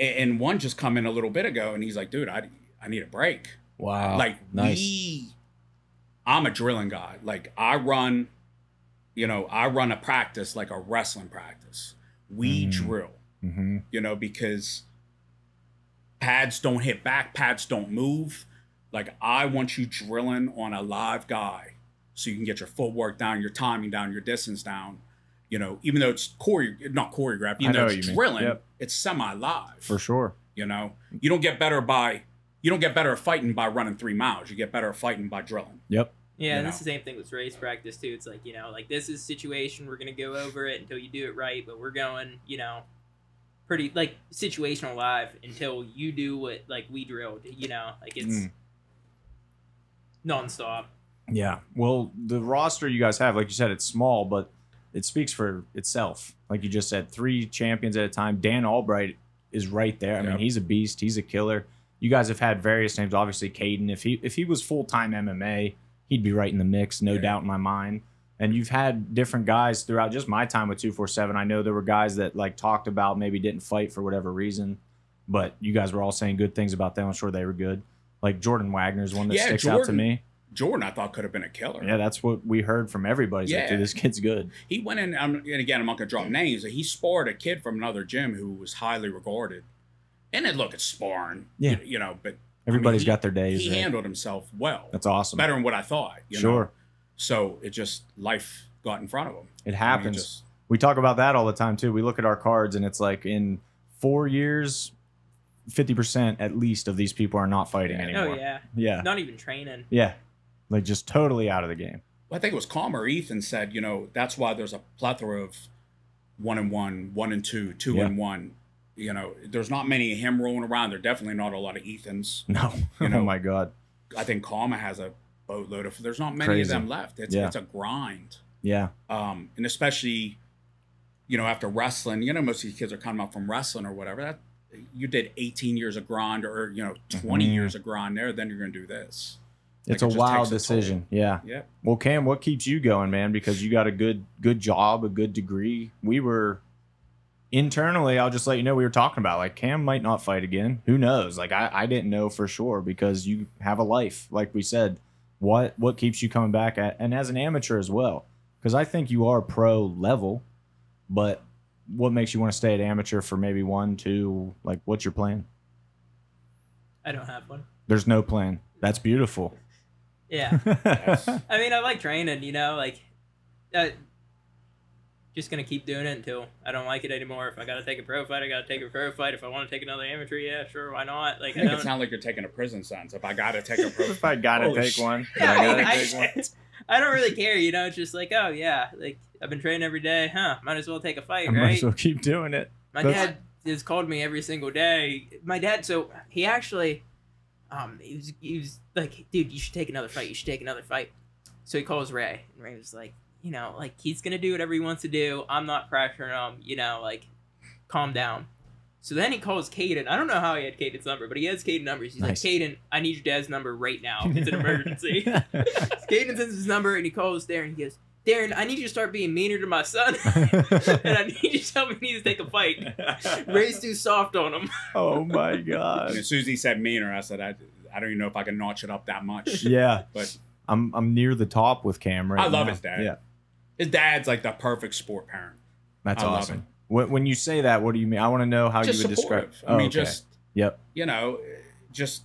A- and one just come in a little bit ago, and he's like, "Dude, I I need a break." Wow. like nice. we, I'm a drilling guy. Like I run, you know, I run a practice like a wrestling practice. We Mm. drill. Mm-hmm. you know, because pads don't hit back, pads don't move. Like I want you drilling on a live guy so you can get your footwork down, your timing down, your distance down. You know, even though it's chore not choreographed, even know though it's drilling, Yep. it's semi live. For sure. You know, you don't get better by you don't get better at fighting by running three miles. You get better at fighting by drilling. Yep. Yeah, and know. it's the same thing with race practice too. It's like you know, like this is a situation we're gonna go over it until you do it right, but we're going, you know, pretty like situational live until you do what like we drilled. You know, like it's Mm. nonstop. Yeah. Well, the roster you guys have, like you said, it's small, but it speaks for itself. Like you just said, three champions at a time. Dan Albright is right there. I mean, he's a beast. He's a killer. You guys have had various names. Obviously, Caden. If he if he was full time MMA, he'd be right in the mix, no Yeah. doubt in my mind. And you've had different guys throughout just my time with two four seven. I know there were guys that like talked about maybe didn't fight for whatever reason, but you guys were all saying good things about them. I'm sure they were good. Like Jordan Wagner's one that Yeah, sticks out to me. Jordan, I thought could have been a killer. Yeah, that's what we heard from everybody. Like, Yeah. dude, this kid's good. He went in, um, and again, I'm not gonna drop names. He sparred a kid from another gym who was highly regarded. And then look, it's sparring. Yeah. you know, but Everybody's he- got their days. he right? handled himself well, That's awesome. better than what I thought. You Sure. Know? So it just life got in front of him. It I mean, happens. just- we talk about that all the time too. We look at our cards and it's like in four years, fifty percent at least of these people are not fighting Yeah. anymore. Oh yeah, yeah, not even training. yeah, like just totally out of the game. I think it was Calmer Ethan said, you know, that's why there's a plethora of one and one, one and two, two Yeah. and one. You know, there's not many of him rolling around. There definitely not a lot of Ethans. No, You oh know, my god, I think Calmer has a boatload of. There's not many Crazy. of them left. It's Yeah. it's a grind. yeah, um, and especially, you know, after wrestling, you know, most of these kids are coming up from wrestling or whatever. That you did 18 years of grind or you know 20 Mhm. years of grind there, then you're gonna do this. it's Like, a it wild takes a decision. Yeah. Yep. Well, Cam, what keeps you going, man? Because you got a good good job, a good degree. We were internally, I'll just let you know we were talking about like Cam might not fight again. Who knows? Like I, I didn't know for sure because you have a life, like we said. What what keeps you coming back at and as an amateur as well? Because I think you are pro level, but what makes you want to stay at amateur for maybe one, two? Like, what's your plan? I don't have one. There's no plan. That's beautiful. Yeah, I mean, I like training. You know, like, uh, just gonna keep doing it until I don't like it anymore. If I gotta take a pro fight, I gotta take a pro fight. If I want to take another amateur, yeah, sure, why not? Like, I I think it don't. sounds like you're taking a prison sentence. If I gotta take a pro, fight, if I gotta Holy take shit. one, Yeah, I I, gotta mean, I, take one. I don't really care. You know, it's just like, oh yeah, like I've been training every day, huh? Might as well take a fight, I might right? as well keep doing it. My That's- dad has called me every single day. My dad, so he actually, um, he was, he was like, dude, you should take another fight. You should take another fight. So he calls Ray, and Ray was like, you know, like he's gonna do whatever he wants to do. I'm not pressuring him. You know, like, calm down. So then he calls Caden. I don't know how he had Caden's number, but he has Caden's numbers. He's Nice. like, Caden, I need your dad's number right now. It's an emergency. Caden sends his number, and he calls Darren. He goes, Darren, I need you to start being meaner to my son, and I need you to tell me he needs to take a fight. Ray's too soft on him. oh my and god. as soon as he said meaner, I said I, I don't even know if I can notch it up that much. Yeah, But I'm I'm near the top with Cam right I love now. his dad. Yeah, his dad's like the perfect sport parent. that's I awesome. When, when you say that, what do you mean? I want to know how just you would supportive. describe. I mean, Oh, okay. just yep. you know, just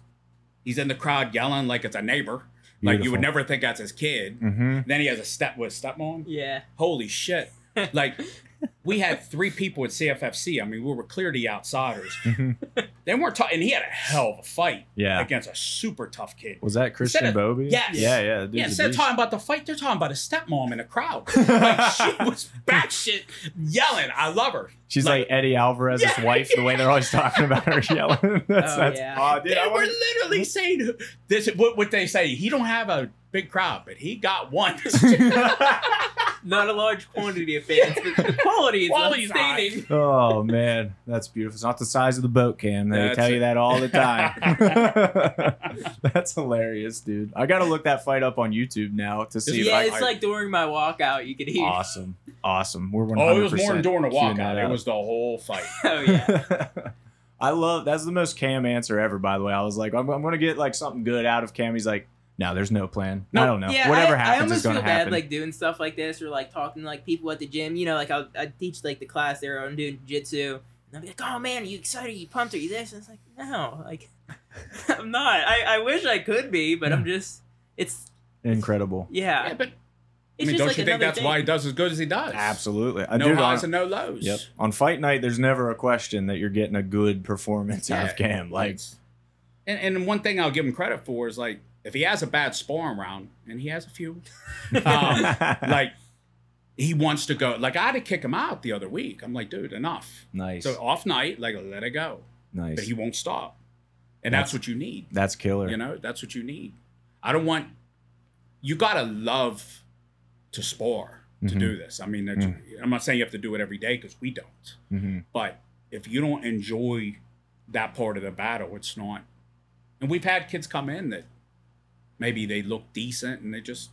he's in the crowd yelling like it's a neighbor. Like you would never think that's his kid. Mm-hmm. Then he has a step with stepmom. Yeah. Holy shit! Like we had three people at CFFC. I mean, we were clearly outsiders. hmm They weren't talking, and he had a hell of a fight Yeah. against a super tough kid. Was that Christian of- Bobby? Yes. Yeah, yeah. the dude's Yeah, instead of talking about the fight, they're talking about his stepmom in the crowd. like she was batshit yelling. I love her. She's like, Eddie Alvarez's Yeah, wife. The way they're always talking about her yelling. That's, Oh, that's yeah. oh, dude, they I were wanna- literally saying this. What what they say? He don't have a big crowd, but he got one. Not a large quantity of fans, but the quality is Quality's outstanding. oh man, that's beautiful. It's not the size of the boat, Cam. They That's tell you that all the time. that's hilarious, dude. I gotta look that fight up on YouTube now to see if Yeah, I. it's like during my walkout, you could hear. awesome, awesome. We're 100% oh, it was more than during the queuing walkout. It was the whole fight. Oh yeah. I love that's the most Cam answer ever. By the way, I was like, I'm, I'm gonna get like something good out of Cam. He's like, no, there's no plan. No, I don't know. Yeah, Whatever I, I happens almost is gonna feel happen. bad like doing stuff like this or like talking to like people at the gym. You know, like I'll I teach like the class there. I'm doing jiu-jitsu. they'll be like, "Oh man, are you excited? Are you pumped? Are you this?" And it's like, no, like I'm not. I, I wish I could be, but I'm just. It's Incredible. yeah. Yeah, but I mean, just don't like you think that's thing. why he does as good as he does? Absolutely. I No do. highs On, and no lows. yep. On fight night, there's never a question that you're getting a good performance out of Cam. Like, and, and one thing I'll give him credit for is like if he has a bad sparring round, and he has a few, um, like he wants to go. Like I had to kick him out the other week. I'm like, dude, enough. nice, So off night, like let it go. nice. But he won't stop, and that's, what you need. That's killer. You know, that's what you need. I don't want. You gotta love to spar to Mhm. do this. I mean, that's- I'm not saying you have to do it every day because we don't. hmm But if you don't enjoy that part of the battle, it's not. And we've had kids come in that maybe they look decent and they just,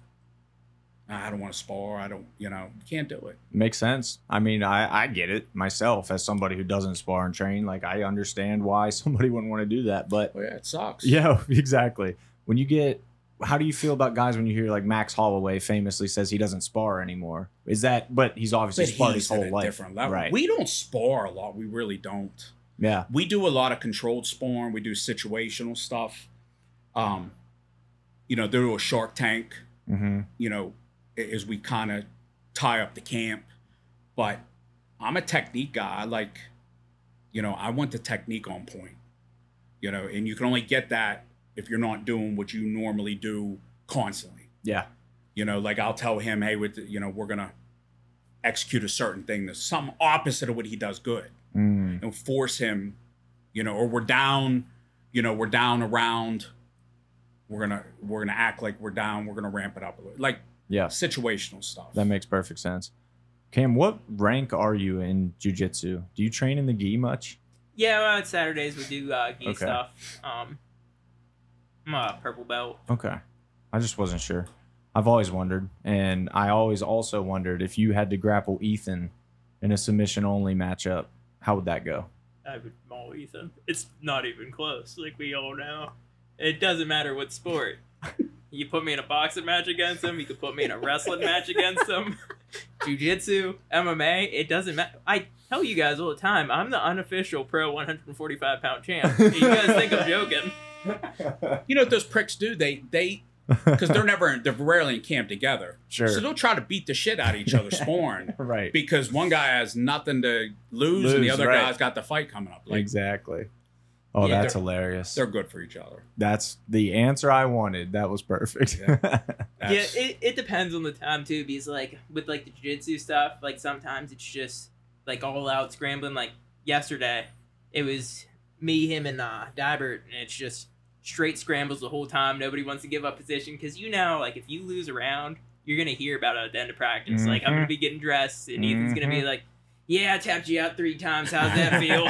"Ah, I don't want to spar. I don't, you know, can't do it. Makes sense. I mean, I, I get it myself as somebody who doesn't spar and train. Like, I understand why somebody wouldn't want to do that. But Well, yeah, it sucks. yeah, exactly. When you get, how do you feel about guys when you hear like Max Holloway famously says he doesn't spar anymore? Is that, but he's obviously But sparred he's his whole at a life. different level. Right. We don't spar a lot. We really don't. yeah. we do a lot of controlled sparring. We do situational stuff. Um, you know, there a Shark Tank. hmm You know, as we kind of tie up the camp. But I'm a technique guy. I like, you know, I want the technique on point. You know, and you can only get that if you're not doing what you normally do constantly. Yeah. You know, like I'll tell him, hey, with you know, we're gonna execute a certain thing that's some opposite of what he does good Mm. and force him, you know, or we're down, you know, we're down around. We're gonna we're gonna act like we're down. We're gonna ramp it up a little, like Yeah. situational stuff. That makes perfect sense. Cam, what rank are you in jujitsu? Do you train in the gi much? Yeah, well, on Saturdays we do uh, gi Okay. stuff. Um, I'm a purple belt. Okay. I just wasn't sure. I've always wondered. And I always also wondered if you had to grapple Ethan in a submission only matchup, how would that go? I would maul Ethan. It's not even close, like we all know. It doesn't matter what sport. You put me in a boxing match against him. You could put me in a wrestling match against him. Jiu-jitsu, MMA, it doesn't matter. I tell you guys all the time, I'm the unofficial pro 145 pound champ. You guys think I'm joking? You know what those pricks do? They they because they're never they're rarely in camp together. Sure. So they'll try to beat the shit out of each other sparring right. because one guy has nothing to lose, and the other right. guy's got the fight coming up. Like exactly. Oh, Yeah, that's they're- hilarious. they're good for each other. That's the answer I wanted. That was perfect. Yeah. yeah, it, it depends on the time too, because like with like the jiu-jitsu stuff, like sometimes it's just like all out scrambling. Like yesterday, it was me, him, and uh Dibert, and it's just straight scrambles the whole time. Nobody wants to give up position because you know, like if you lose a round, you're gonna hear about it at the end of practice. Like I'm gonna be getting dressed, and Ethan's gonna be like, "Yeah, I tapped you out three times. How's that feel?"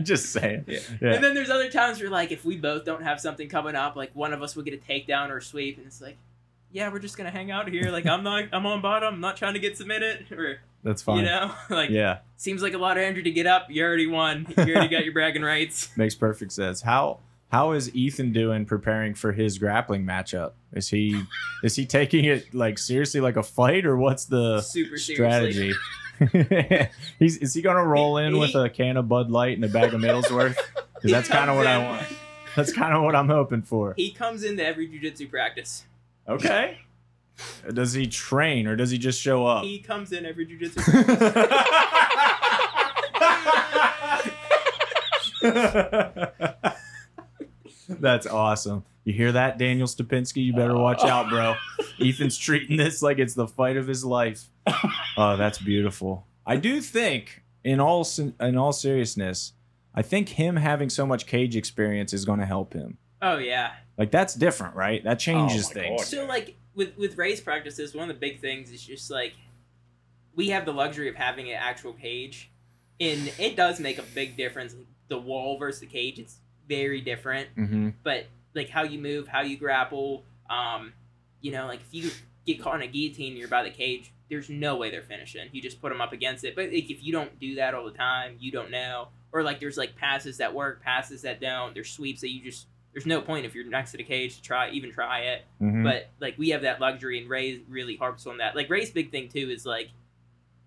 just saying. Yeah. Yeah. And then there's other times where like if we both don't have something coming up, like one of us will get a takedown or a sweep, and it's like, yeah, we're just gonna hang out here. Like I'm not, I'm on bottom. I'm not trying to get submitted, or That's fine. you know, like Yeah. seems like a lot of energy to get up. You already won. You already got your bragging rights. Makes perfect sense. How how is Ethan doing preparing for his grappling matchup? Is he is he taking it like seriously like a fight or what's the Super seriously. He's is he gonna roll in with a can of Bud Light and a bag of Middleswarth? Because that's kind of what I want. That's kind of what I'm hoping for. He comes into every jujitsu practice. Okay. Does he train or does he just show up? He comes in every jujitsu practice. That's awesome. You hear that, Daniel Stupinski? You better watch out, bro. Ethan's treating this like it's the fight of his life. Oh, that's beautiful. I do think, in all in all seriousness, I think him having so much cage experience is going to help him. oh yeah. Like that's different, right? That changes Oh things. God. So like with with race practices, one of the big things is just like we have the luxury of having an actual cage, and it does make a big difference. The wall versus the cage, it's very different. Mm-hmm. But like how you move, how you grapple, um, you know, like if you get caught in a guillotine, you're by the cage. There's no way they're finishing. You just put them up against it. But like, if you don't do that all the time, you don't know. Or like there's like passes that work, passes that don't. There's sweeps that you just. There's no point if you're next to the cage to try even try it Mm-hmm. but like we have that luxury and ray really harps on that like ray's big thing too is like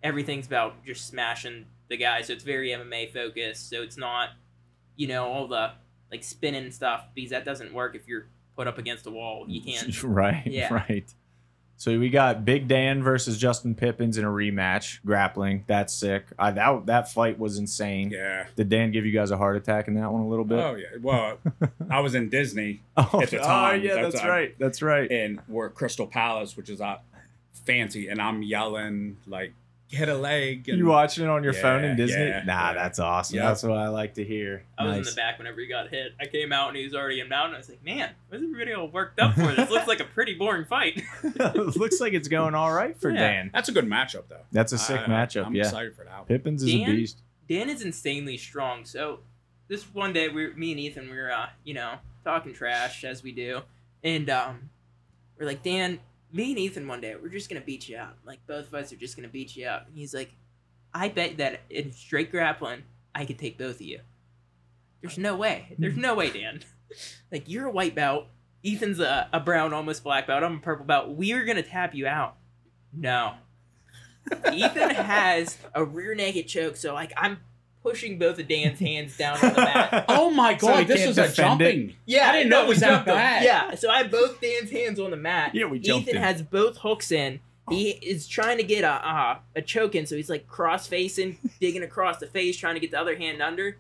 everything's about just smashing the guy, so it's very MMA focused. So it's not, you know, all the like spinning stuff because that doesn't work if you're put up against a wall. You can't. right, Yeah. right. So we got Big Dan versus Justin Pippins in a rematch, grappling. That's sick. I, that that fight was insane. Yeah. Did Dan give you guys a heart attack in that one a little bit? Oh yeah. Well, I was in Disney Oh, at the time. oh, yeah, that's- that's, I- right. That's right. and we're at Crystal Palace, which is uh, fancy, and I'm yelling like, "Hit a leg!" And, You watching it on your phone in Disney? yeah, nah, yeah. that's awesome. Yeah. That's what I like to hear. I was in the back whenever he got hit. I came out and he was already in mountain. I was like, man, what's everybody all worked up for? This looks like a pretty boring fight. Looks like it's going all right for Yeah. Dan. That's a good matchup, though. That's a sick I- matchup. I'm yeah, excited for that. One. Pippins is Dan? a beast. Dan is insanely strong. So this one day, we, me and Ethan, we were, uh, you know, talking trash as we do, and um, we're like, Dan, me and Ethan, one day, we're just gonna beat you out. Like both of us are just gonna beat you out. And he's like, I bet that in straight grappling, I could take both of you. There's no way. There's no way, Dan. like you're a white belt. Ethan's a, a brown, almost black belt. I'm a purple belt. We're gonna tap you out. No. Ethan has a rear naked choke, so like I'm pushing both of Dan's hands down on the mat. Oh my So god, he this can't was a defend it? jumping. Yeah, I didn't know it we was that jumped him. bad. Yeah, so I have both Dan's hands on the mat. Yeah, we jumped Ethan him. has both hooks in. He is trying to get a uh, a choke in, so he's like cross facing, digging across the face, trying to get the other hand under.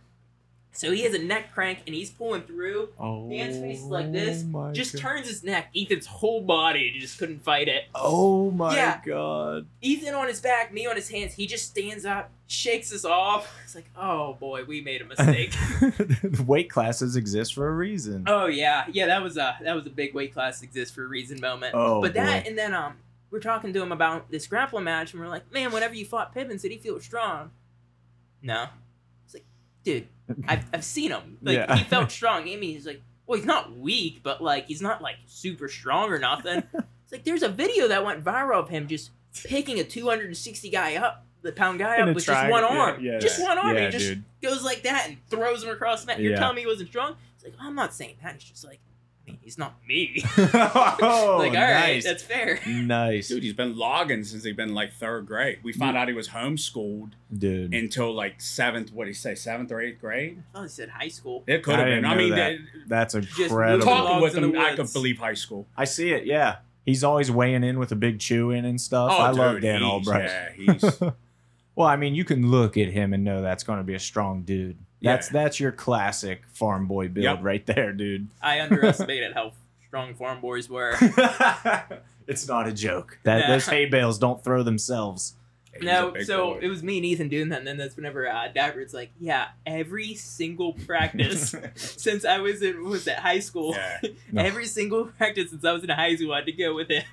So he has a neck crank and he's pulling through. Oh, Dan's face is like this. Just God. turns his neck. Ethan's whole body just couldn't fight it. Oh my Yeah. god. Ethan on his back, me on his hands. He just stands up, shakes us off. It's like, oh boy, we made a mistake. Weight classes exist for a reason. oh yeah, yeah. That was a that was a big weight class exists for a reason moment. Oh, but that and then um, we're talking to him about this grappling match, and we're like, man, whenever you fought Pippins, did he feel strong? No. Dude, I've I've seen him. Like Yeah. he felt strong. I mean, he's like, well, he's not weak, but like he's not like super strong or nothing. it's like there's a video that went viral of him just picking a 260 guy up, the pound guy up with triangle, just one arm, yeah, just one arm. yeah, and he just dude. goes like that and throws him across the mat. You're Yeah. telling me he wasn't strong? It's like I'm not saying that. He's just like, I he's not me. oh, like, all right, nice. that's fair. nice, Dude, he's been logging since he's been like third grade. We found out he was homeschooled dude. until like seventh. What did he say? Seventh or eighth grade? Oh, he said high school. It could I have didn't been. I mean, that. they- That's moving incredible. Talk- talking Logs with him, I could believe high school. I see it. Yeah, he's always weighing in with a big chew in and stuff. Oh, I dude, love Dan he's- Albright. Yeah, he's well, I mean, you can look at him and know that's going to be a strong dude. That's Yeah. that's your classic farm boy build Yep. right there, dude. I underestimated how strong farm boys were. it's not a joke. That Yeah. those hay bales don't throw themselves. he's No, so boy. it was me and Ethan doing that, and then that's whenever uh, Dagger's like, "Yeah, every single practice since I was in was at high school, Yeah. No. every single practice since I was in high school, I had to go with him."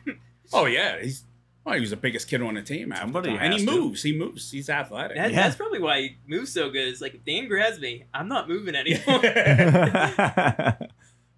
Oh yeah, he's well, he was the biggest kid on the team. half the Somebody and he has to. moves. He moves. He's athletic. That, Yeah. That's probably why he moves so good. It's like if Dan grabs me, I'm not moving anymore.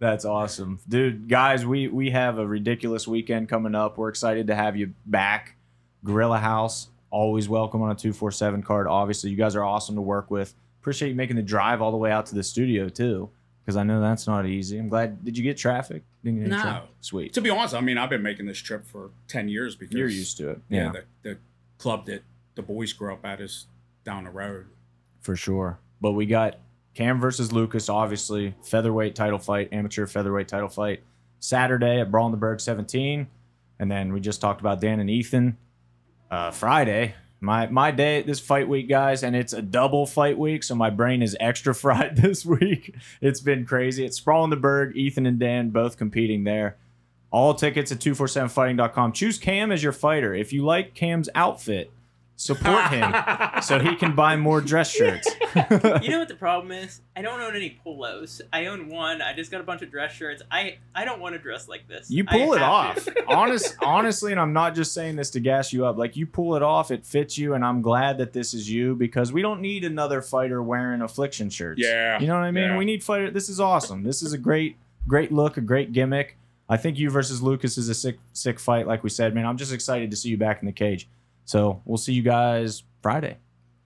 That's awesome, dude. Guys, we we have a ridiculous weekend coming up. We're excited to have you back. Gorilla House, always welcome on a two four seven card. Obviously, you guys are awesome to work with. Appreciate you making the drive all the way out to the studio too, because I know that's not easy. I'm glad. Did you get traffic? Didn't get No. traffic? Sweet. to be honest, I mean, I've been making this trip for ten years because You're used to it. Yeah, the, the club that the boys grew up at is down the road. for sure. But we got Cam versus Lucas, obviously featherweight title fight, amateur featherweight title fight, Saturday at Brawl the Burgh 17, and then we just talked about Dan and Ethan. Uh, Friday, my my day this fight week, guys, and it's a double fight week, so my brain is extra fried this week. It's been crazy. It's Sprawl in the Burgh, Ethan and Dan both competing there. All tickets at 247fighting.com. Choose Cam as your fighter. If you like Cam's outfit, support him so he can buy more dress shirts. you know what the problem is? I don't own any polos. I own one. I just got a bunch of dress shirts. I I don't want to dress like this. You I pull it off. to. Honest, honestly, and I'm not just saying this to gas you up. Like you pull it off, it fits you, and I'm glad that this is you because we don't need another fighter wearing affliction shirts. Yeah, You know what I mean? yeah. We need fighter. This is awesome. This is a great, great look, a great gimmick. I think you versus Lucas is a sick, sick fight. Like we said, man, I'm just excited to see you back in the cage. So we'll see you guys Friday.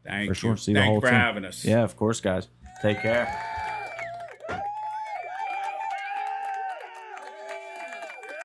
Thank For you. sure. See the Thank whole for team. having us. Yeah, of course, guys. Take care.